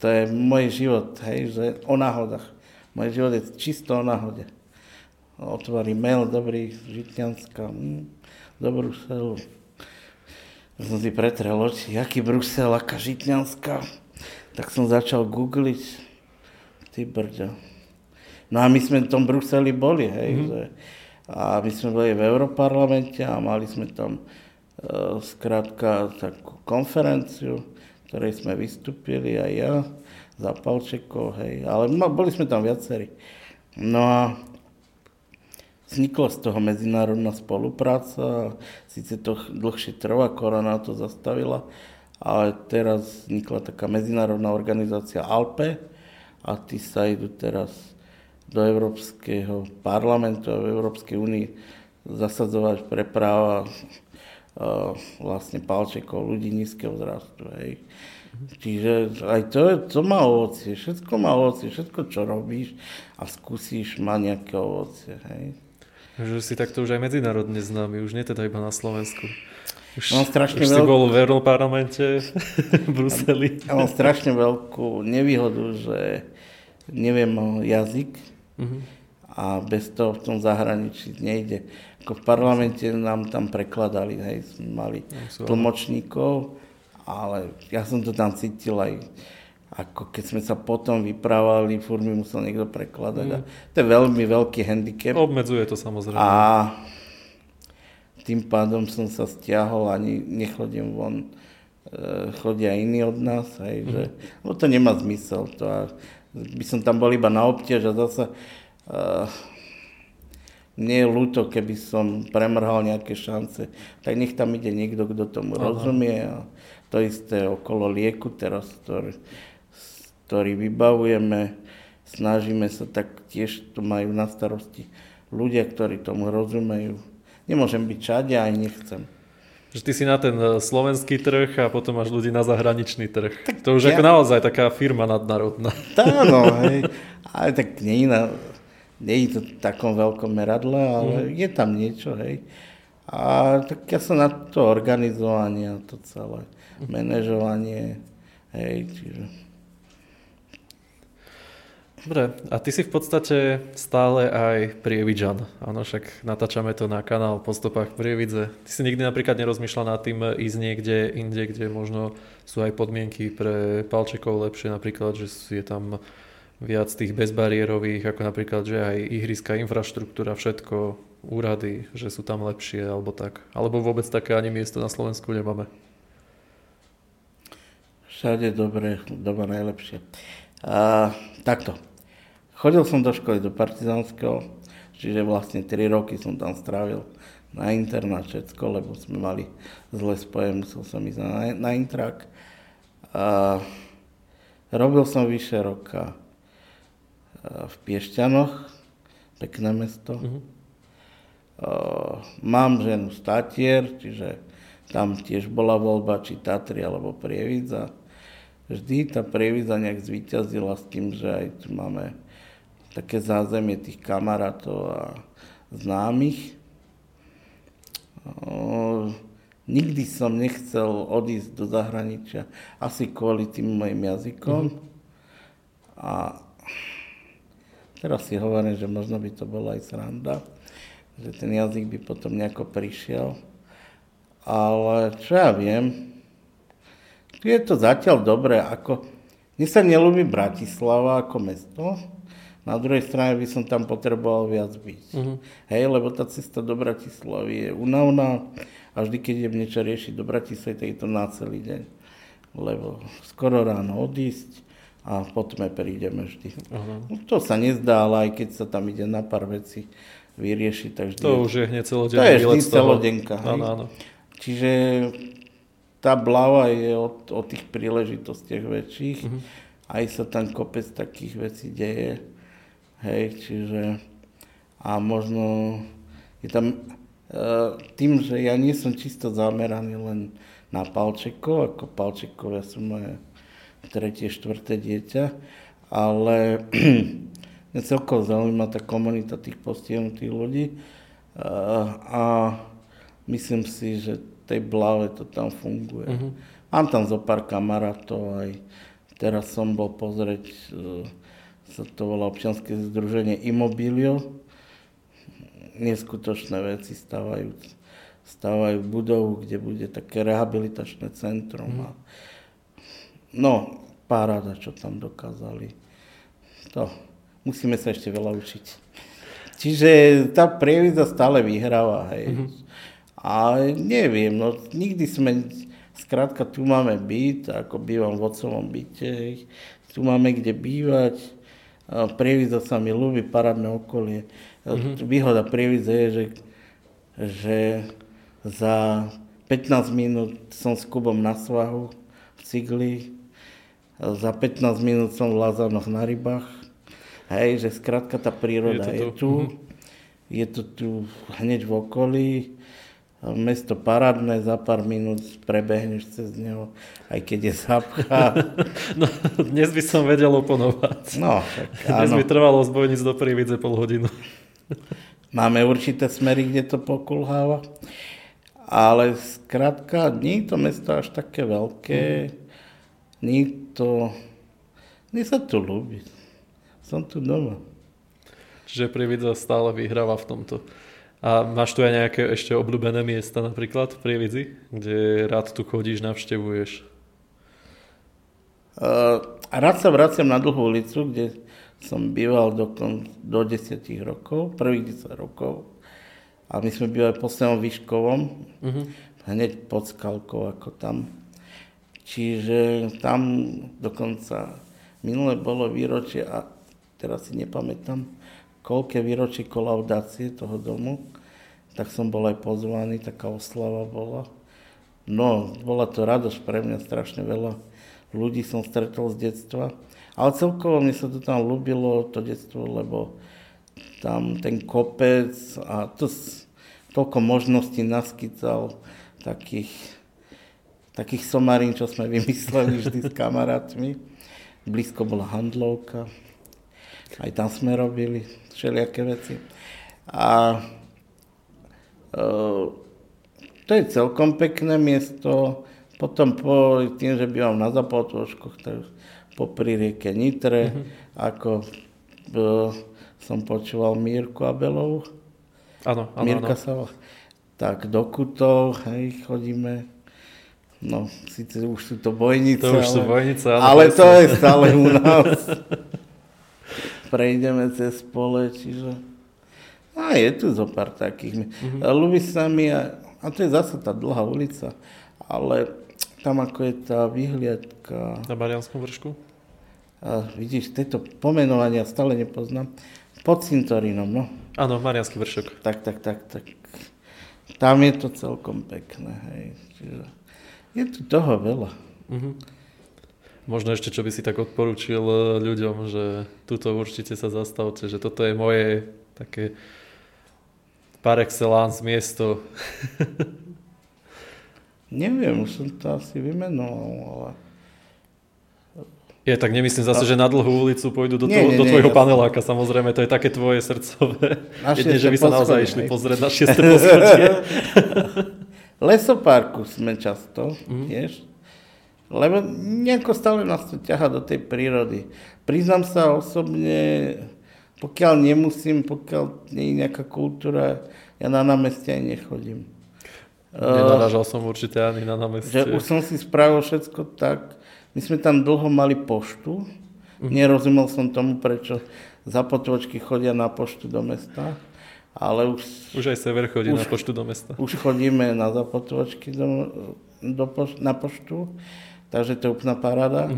To je môj život, hej, že o náhodách. Môj život je čisto o náhode. Otvorí mail, dobrý, Žitňanská, hm, do Bruselu. Som si pretrel oči, aký Brusel, aká Žitňanská. Tak som začal googliť. Ty brďo. No a my sme v tom Bruseli boli, hej, mm-hmm. že, a my sme boli v Európarlamente a mali sme tam uh, skrátka takú konferenciu, ktorej sme vystúpili aj ja, za Palčekov, hej, ale no, boli sme tam viacerí. No a vznikla z toho medzinárodná spolupráca, síce to dlhšie trvá, korona to zastavila, ale teraz vznikla taká medzinárodná organizácia ALPE a tí sa idú teraz do Európskeho parlamentu a v Európskej únii zasadzovať pre práva uh, vlastne palčekov, ľudí nízkeho vzrastu. Hej. Čiže aj to, to má ovocie, všetko má ovocie, všetko, čo robíš a skúsiš, má nejaké ovocie. Hej. Že si takto už aj medzinárodne známy, už nie teda iba na Slovensku. Už, Mám strašne už si veľkú- bol v Európarlamente v Bruseli. Ja mám strašne veľkú nevýhodu, že neviem jazyk Mhm. a bez toho v tom zahraničí nejde. Ako v parlamente nám tam prekladali, hej, mali tlmočníkov, ale ja som to tam cítil aj ako keď sme sa potom vyprávali, furt mi musel niekto prekladať. A to je veľmi veľký handicap. Obmedzuje to samozrejme. A tým pádom som sa stiahol, ani nechodím von, e, chodia iní od nás, hej, že, no to nemá zmysel, to a by som tam bol iba na obtiež a zase uh, nie je ľúto, keby som premrhal nejaké šance, tak nech tam ide niekto, kto tomu Aha. rozumie a to isté okolo lieku teraz, ktorý, ktorý vybavujeme, snažíme sa, tak tiež to majú na starosti ľudia, ktorí tomu rozumejú. Nemôžem byť všade, aj nechcem. Že ty si na ten e, slovenský trh a potom máš ľudí na zahraničný trh. to už ja- ako naozaj taká firma nadnárodná. Tá, no, hej. Ale tak nie je, na, nie je to v takom veľkom meradle, ale je tam niečo, hej. A tak ja som na to organizovanie to celé, manažovanie, hej, čiže... Dobre, a ty si v podstate stále aj prievidžan. Áno, však natáčame to na kanál po stopách prievidze. Ty si nikdy napríklad nerozmýšľal nad tým ísť niekde inde, kde možno sú aj podmienky pre palčekov lepšie, napríklad, že je tam viac tých bezbariérových, ako napríklad, že aj ihriska, infraštruktúra, všetko, úrady, že sú tam lepšie, alebo tak. Alebo vôbec také ani miesto na Slovensku nemáme. Všade dobre, doma najlepšie. A, takto. Chodil som do školy, do Partizánskeho, čiže vlastne 3 roky som tam strávil na internát všetko, lebo sme mali zle spoje, musel som ísť na, na intrak. A, robil som vyše roka a, v Piešťanoch, pekné mesto. Mhm. A, mám ženu statier, čiže tam tiež bola voľba, či Tatry alebo Prievidza. Vždy tá Prievidza nejak zvíťazila s tým, že aj tu máme také zázemie tých kamarátov a známych. O, nikdy som nechcel odísť do zahraničia, asi kvôli tým mojim jazykom. A teraz si hovorím, že možno by to bola aj sranda, že ten jazyk by potom nejako prišiel. Ale čo ja viem, je to zatiaľ dobré, ako... Mne sa nelúbi Bratislava ako mesto, na druhej strane by som tam potreboval viac byť. Uh-huh. Hej, lebo tá cesta do Bratislavy je unavná a vždy, keď idem niečo riešiť do Bratislavy, tak je to na celý deň. Lebo skoro ráno odísť a potom prídeme vždy. Uh-huh. No, to sa nezdá, ale aj keď sa tam ide na pár vecí vyriešiť, tak vždy... To už je hneď celodenný To je vždy celodenka. Áno, áno. Čiže tá blava je o, o tých príležitostiach väčších. Uh-huh. Aj sa tam kopec takých vecí deje Hej, čiže a možno je tam e, tým, že ja nie som čisto zameraný len na Palčekov, ako Palčekov ja som moje tretie, štvrté dieťa, ale *clears throat* mňa celkovo zaujíma tá komunita tých postihnutých ľudí a, e, a myslím si, že tej blave to tam funguje. Uh-huh. Mám tam zo pár kamarátov, aj teraz som bol pozrieť e, sa to volá občianske združenie Immobilio. Neskutočné veci stávajú, stávajú budovu, kde bude také rehabilitačné centrum. Mm. A, no, paráda, čo tam dokázali. To, musíme sa ešte veľa učiť. Čiže tá prievidza stále vyhráva, hej. Mm-hmm. A neviem, no nikdy sme, skrátka tu máme byt, ako bývam v otcovom byte, tu máme kde bývať, Prievidza sa mi ľúbi, parádne okolie. Mm-hmm. Výhoda Prievidze je, že, že za 15 minút som s Kubom na svahu v cigli, za 15 minút som v Lazanoch na rybách. Hej, že skrátka tá príroda je, je tu. Mm-hmm. Je to tu hneď v okolí mesto parádne, za pár minút prebehneš cez neho, aj keď je zapcha. *laughs* No, dnes by som vedel oponovať. No, tak *laughs* Dnes by trvalo z Bojnic do Prívidze pol hodinu. *laughs* Máme určité smery, kde to pokulháva. Ale skrátka, nie je to mesto až také veľké. Nie to... Nie sa tu ľúbi. Som tu doma. Čiže Prívidza stále vyhráva v tomto. A máš tu aj nejaké ešte obľúbené miesta napríklad v Prievidzi, kde rád tu chodíš, navštevuješ? Uh, rád sa vraciam na dlhú ulicu, kde som býval do, do 10 rokov, prvých 10 rokov. A my sme bývali v poslednom Výškovom, uh-huh. hneď pod Skalkou ako tam. Čiže tam dokonca minulé bolo výročie a teraz si nepamätám, koľké výročie kolaudácie toho domu, tak som bol aj pozvaný, taká oslava bola. No, bola to radosť pre mňa, strašne veľa ľudí som stretol z detstva. Ale celkovo mi sa to tam ľúbilo, to detstvo, lebo tam ten kopec a to toľko možností naskycal takých, takých somarín, čo sme *laughs* vymysleli vždy s kamarátmi. Blízko bola handlovka, aj tam sme robili všelijaké veci. A to je celkom pekné miesto. Potom po tým, že bývam na Zapotôžkoch, tak po rieke Nitre, mm-hmm. ako e, som počúval Mírku Abelovu. Áno, áno, Mírka sa Tak do Kutov, hej, chodíme. No, síce už sú to bojnice, to už ale, sú bojnice, ale, ale to je stále u nás. *laughs* prejdeme cez pole, čiže... A je tu zo pár takých. Mm-hmm. Ľubí sa mi, a, a to je zase tá dlhá ulica, ale tam ako je tá vyhliadka... Na Marianskom vršku? A vidíš, tieto pomenovania stále nepoznám. Pod cintorínom, no. Áno, Marianský vršok. Tak, tak, tak, tak. Tam je to celkom pekné, hej. Čiže je tu toho veľa. Mm-hmm. Možno ešte, čo by si tak odporúčil eh, ľuďom, že tuto určite sa zastavte, že toto je moje také par excellence miesto. *laughs* Neviem, už som to asi vymenoval, ale... Je, tak nemyslím zase, že na dlhú ulicu pôjdu do, nie, nie, do tvojho nie, paneláka, ja... samozrejme, to je také tvoje srdcové. Jedne, že by sa naozaj išli pozrieť na šieste poschodie. *laughs* Lesoparku sme často, mm. Lebo nejako stále nás to ťaha do tej prírody. Priznám sa osobne, pokiaľ nemusím, pokiaľ nie je nejaká kultúra, ja na námestie aj nechodím. Nenarážal som určite ani na že námestie. už som si spravil všetko tak. My sme tam dlho mali poštu. Nerozumel som tomu, prečo za potvočky chodia na poštu do mesta. Ale už, Už aj sever chodí Už- na poštu do mesta. už chodíme na zapotvočky do, do poš- na poštu. Takže to je úplná paráda.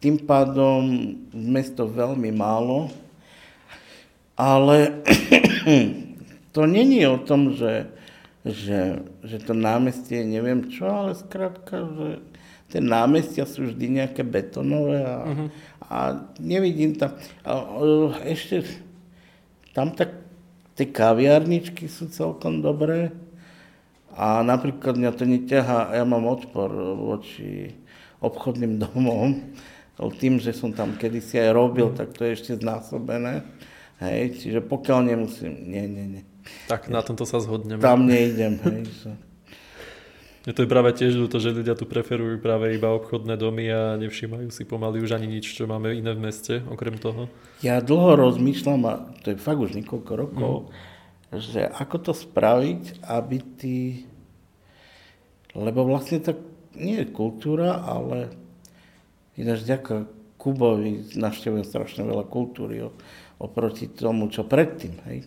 Tým pádom mesto veľmi málo. Ale *clears throat* to není o tom, že, že, že to námestie je neviem čo, ale skrátka, že tie námestia sú vždy nejaké betonové a, a nevidím tam. A, ešte tam tak tie kaviarničky sú celkom dobré a napríklad mňa to neťahá, ja mám odpor voči obchodným *laughs* domom, tým, že som tam kedysi aj robil, tak to je ešte znásobené. Hej, čiže pokiaľ nemusím, nie, nie, nie. Tak na tomto sa zhodneme. Tam neidem, hej. *laughs* Že... Mne to je práve tiež ľúto, že ľudia tu preferujú práve iba obchodné domy a nevšímajú si pomaly už ani nič, čo máme iné v meste, okrem toho. Ja dlho rozmýšľam, a to je fakt už niekoľko rokov, že ako to spraviť, aby ty... Lebo vlastne to nie je kultúra, ale ináč ďaká Kubovi navštevujem strašne veľa kultúry o, oproti tomu, čo predtým. Hej.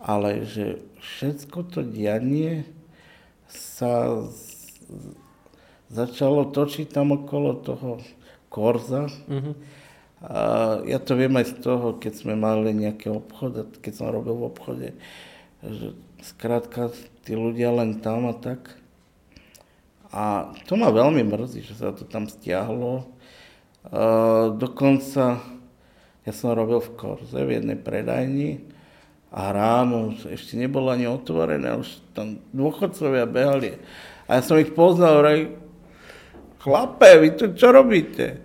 Ale že všetko to dianie sa začalo točiť tam okolo toho Korza. A ja to viem aj z toho, keď sme mali nejaký obchod, keď som robil v obchode, že skrátka tí ľudia len tam a tak. A to ma veľmi mrzí, že sa to tam stiahlo. A dokonca ja som robil v Korze v jednej predajni a ráno ešte nebolo ani otvorené, už tam dôchodcovia behali. A ja som ich poznal, vraj, chlape, vy tu čo robíte?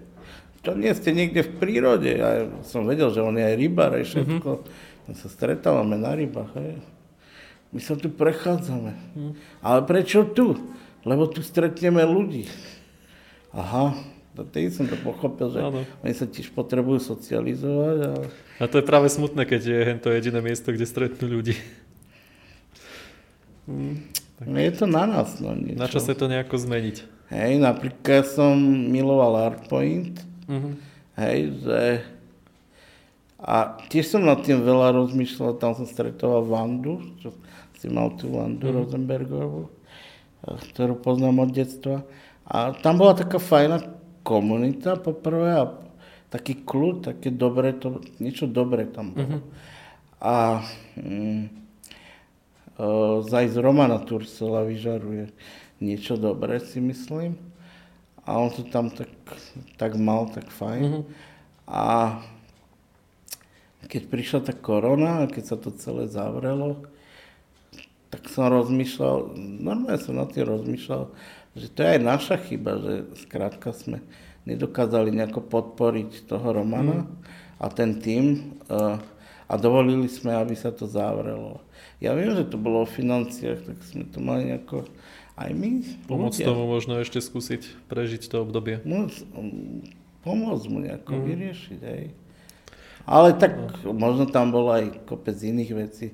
To nie ste niekde v prírode. Ja som vedel, že on je aj rybár, aj všetko. My sa stretávame na rybách. Hej. My sa tu prechádzame. Ale prečo tu? Lebo tu stretneme ľudí. Aha, to tedy som to pochopil, že Áno. oni sa tiež potrebujú socializovať. A... A to je práve smutné, keď je to jediné miesto, kde stretnú ľudí. Je to na nás. No, niečo. Na čase to nejako zmeniť. Hej, napríklad som miloval Artpoint. Mhm. Hej, že... A tiež som nad tým veľa rozmýšľal, tam som stretoval Vandu, čo si mal tú Vandu mm. Rosenbergovú, ktorú poznám od detstva. A tam bola taká fajná komunita poprvé a taký kľud, také dobré, to, niečo dobré tam bolo. A mm, uh, aj z Romana Tursela vyžaruje niečo dobré, si myslím. A on to tam tak, tak mal, tak fajn. A keď prišla tá korona a keď sa to celé zavrelo, tak som rozmýšľal, normálne som nad tým rozmýšľal, že to je aj naša chyba, že skrátka sme nedokázali nejako podporiť toho Romana a ten tým uh, a dovolili sme, aby sa to zavrelo. Ja viem, že to bolo o financiách, tak sme to mali nejako aj my. Pomôcť ľudia. tomu možno ešte skúsiť prežiť to obdobie. Um, pomôcť mu nejako mm. vyriešiť, hej. Ale tak možno tam bolo aj kopec iných vecí,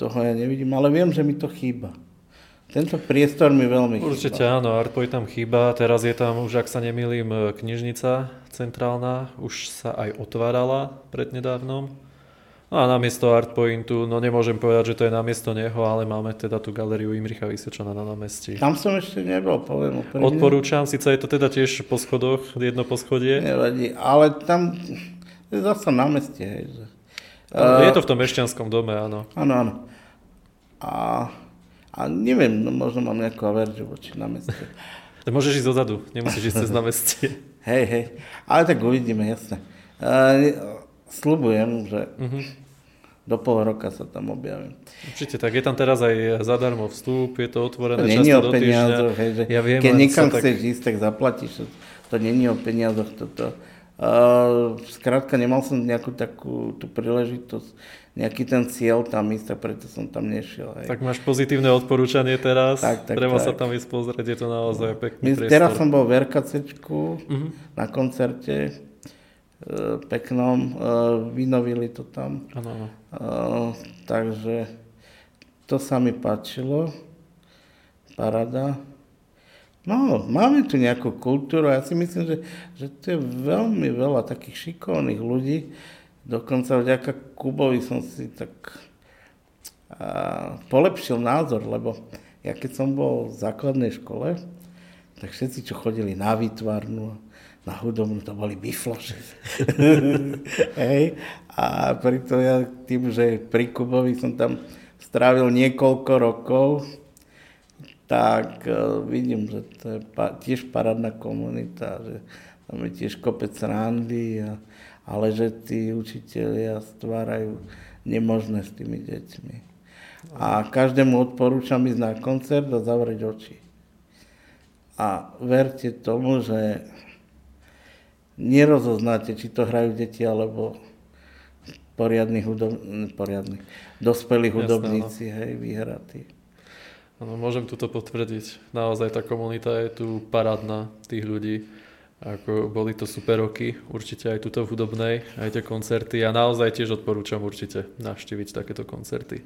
toho ja nevidím, ale viem, že mi to chýba. Tento priestor mi veľmi Určite chýba. áno, Artpoint tam chýba, teraz je tam už, ak sa nemýlim, knižnica centrálna, už sa aj otvárala prednedávnom. No a namiesto Artpointu, no nemôžem povedať, že to je namiesto neho, ale máme teda tú galériu Imricha Vysečana na námestí. Tam som ešte nebol, poviem úprimne. Odporúčam, síce je to teda tiež po schodoch, jedno poschodie. Nevadí, ale tam je zase na meste, hej. Že... Je to v tom mešťanskom dome, áno. Áno, áno. A, a neviem, no možno mám nejakú averziu voči na meste. *laughs* Môžeš ísť dozadu, nemusíš ísť cez námestie. *laughs* Hej, hej. Ale tak uvidíme, jasne. Uh, slubujem, že Mhm. do pol roka sa tam objavím. Určite, tak je tam teraz aj zadarmo vstup, je to To otvorené není často o do týždňa. peniazoch, hej, že Ja viem, keď niekam sa tak- chceš ísť, tak zaplatíš. To, to není o peniazoch. Toto. Uh, skrátka, nemal som nejakú takú tú príležitosť, nejaký ten cieľ tam ísť, a preto som tam nešiel. Hej. Tak máš pozitívne odporúčanie teraz, Tak, tak, treba sa tak. tam ísť pozrieť, je to naozaj pekný My, priestor. teraz som bol v RKCčku Mhm. na koncerte e, peknom, e, vynovili to tam. Áno, áno. E, takže to sa mi páčilo. parada. No, máme tu nejakú kultúru. Ja si myslím, že, že tu je veľmi veľa takých šikovných ľudí. Dokonca vďaka Kubovi som si tak a, polepšil názor, lebo ja keď som bol v základnej škole, tak všetci, čo chodili na výtvarnú, na hudobnú, to boli bifloši. *laughs* Hej. A preto ja tým, že pri Kubovi som tam strávil niekoľko rokov, tak uh, vidím, že to je pa, tiež parádna komunita, že tam je tiež kopec randy, a, ale že tí učitelia stvárajú nemožné s tými deťmi. A každému odporúčam ísť na koncert a zavrieť oči. A verte tomu, že nerozoznáte, či to hrajú deti, alebo poriadni hudobní, poriadni, dospelí hudobníci, Jasné, no. hej, vyhratí. Môžem toto potvrdiť. Naozaj tá komunita je tu parádna tých ľudí. Ako boli to super roky, určite aj tuto v hudobnej, aj tie koncerty a naozaj tiež odporúčam určite navštíviť takéto koncerty.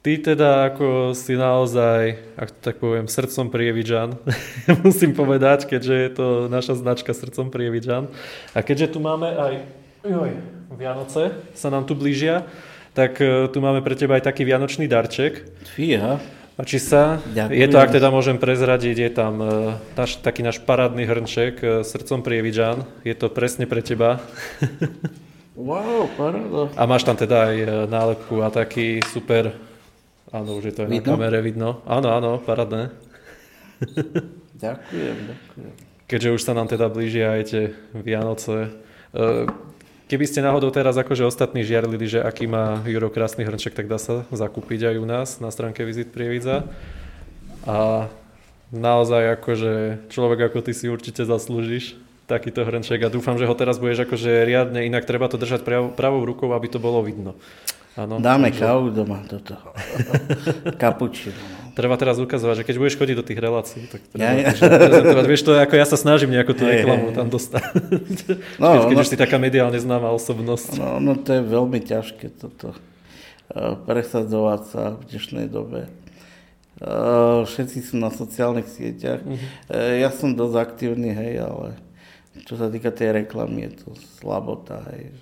Ty teda ako si naozaj, ak tak poviem, srdcom prievidžan, *laughs* musím povedať, keďže je to naša značka srdcom prievidžan. A keďže tu máme aj joj, Vianoce, sa nám tu blížia, tak e, tu máme pre teba aj taký vianočný darček. Fíha. Páči sa. Ďakujem. Je to, ak teda môžem prezradiť, je tam uh, naš, taký náš parádny hrnček uh, srdcom prievidžan. Je to presne pre teba. *laughs* wow, paráda. A máš tam teda aj uh, nálepku a taký super, áno, už je to aj vidno? na kamere vidno. Áno, áno, parádne. *laughs* ďakujem, ďakujem. Keďže už sa nám teda blížia aj tie Vianoce, Keby ste náhodou teraz akože ostatní žiarlili, že aký má Juro krásny hrnček, tak dá sa zakúpiť aj u nás na stránke Vizit Prievidza. A naozaj akože človek ako ty si určite zaslúžiš takýto hrnček a dúfam, že ho teraz budeš akože riadne, inak treba to držať pravou rukou, aby to bolo vidno. Ano, Dáme takže... kávu doma, toto. *laughs* Kapučinu. Treba teraz ukazovať, že keď budeš chodiť do tých relácií, tak treba ja, ja. Vieš to, ako ja sa snažím nejakú tú reklamu tam dostať. No, keď, keď no, už si taká mediálne známa osobnosť. No, no to je veľmi ťažké toto. Uh, presadzovať sa v dnešnej dobe. Uh, všetci sú na sociálnych sieťach. Uh-huh. Uh, ja som dosť aktívny, hej, ale čo sa týka tej reklamy, je to slabota, hej,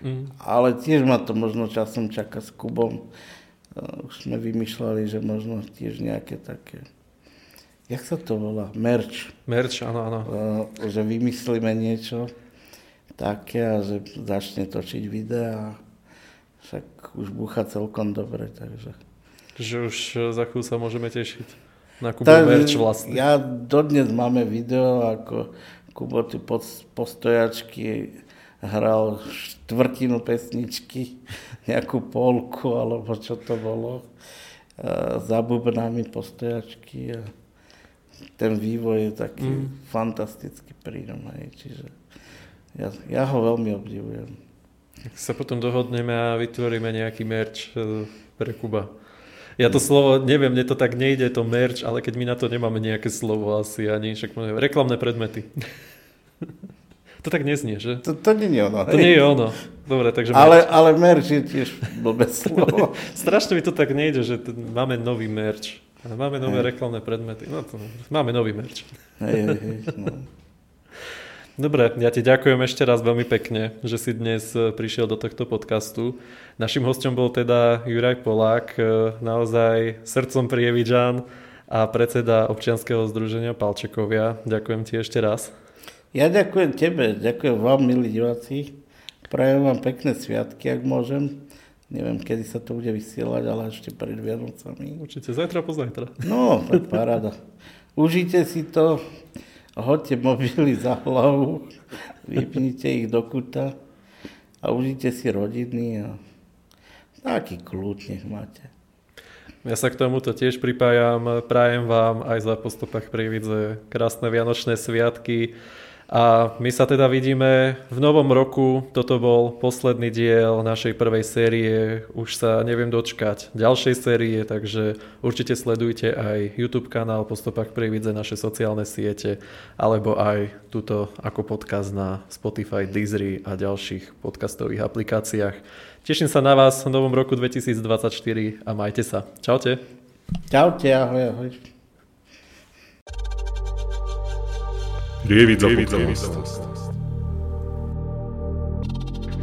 Mm. Ale tiež ma to možno časom čaká s Kubom. Uh, už sme vymýšľali, že možno tiež nejaké také... Jak sa to volá? Merch. Merch, áno, áno. Uh, že vymyslíme niečo také a že začne točiť videá. Však už búcha celkom dobre, takže... Že už za chvíľu sa môžeme tešiť na Kubo tak, merch vlastne. Ja dodnes máme video, ako Kubo tu postojačky hral štvrtinu pesničky, nejakú polku, alebo čo to bolo, za bubnami postojačky a ten vývoj je taký mm. fantastický prírodný, čiže ja, ja ho veľmi obdivujem. Tak sa potom dohodneme a vytvoríme nejaký merch e, pre Kuba. Ja to slovo, neviem, mne to tak nejde, to merch, ale keď my na to nemáme nejaké slovo asi ani, však reklamné predmety. *laughs* To tak neznie, že? To, to nie je ono. To nie je ono. Dobre, takže... Ale, merch. ale merch je tiež blbé slovo. *laughs* Strašne mi to tak nejde, že máme nový merch. Máme nové hej. reklamné predmety. No to, máme nový merch. Hej, hej, hej, no. *laughs* Dobre, ja ti ďakujem ešte raz veľmi pekne, že si dnes e, prišiel do tohto podcastu. Našim hostom bol teda Juraj Polák, e, naozaj srdcom prievidžan a predseda občianskeho združenia Palčekovia. Ďakujem ti ešte raz. Ja ďakujem tebe, ďakujem vám, milí diváci. Prajem vám pekné sviatky, ak môžem. Neviem, kedy sa to bude vysielať, ale ešte pred Vianocami. Určite zajtra, pozajtra. No, tak paráda. Užite si to, hoďte mobily za hlavu, vypnite ich do kuta a užite si rodiny a taký kľúč nech máte. Ja sa k tomuto tiež pripájam. Prajem vám aj za postupách Prievidze krásne Vianočné sviatky a my sa teda vidíme v novom roku. Toto bol posledný diel našej prvej série. Už sa neviem dočkať ďalšej série, takže určite sledujte aj YouTube kanál Po stopách Prievidze, naše sociálne siete, alebo aj túto ako podcast na Spotify, Deezery a ďalších podcastových aplikáciách. Teším sa na vás v novom roku 2024 a majte sa. Čaute. Čaute, ahoj, ahoj. Prievidza podcast.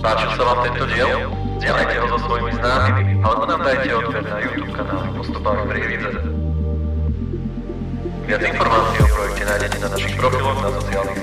Páčil sa vám tento diel? Zdieľajte ho so svojimi známymi alebo nám dajte odber na YouTube kanál Postupák Prievidze. Viac informácií o projekte nájdete na našich profiloch na sociálnych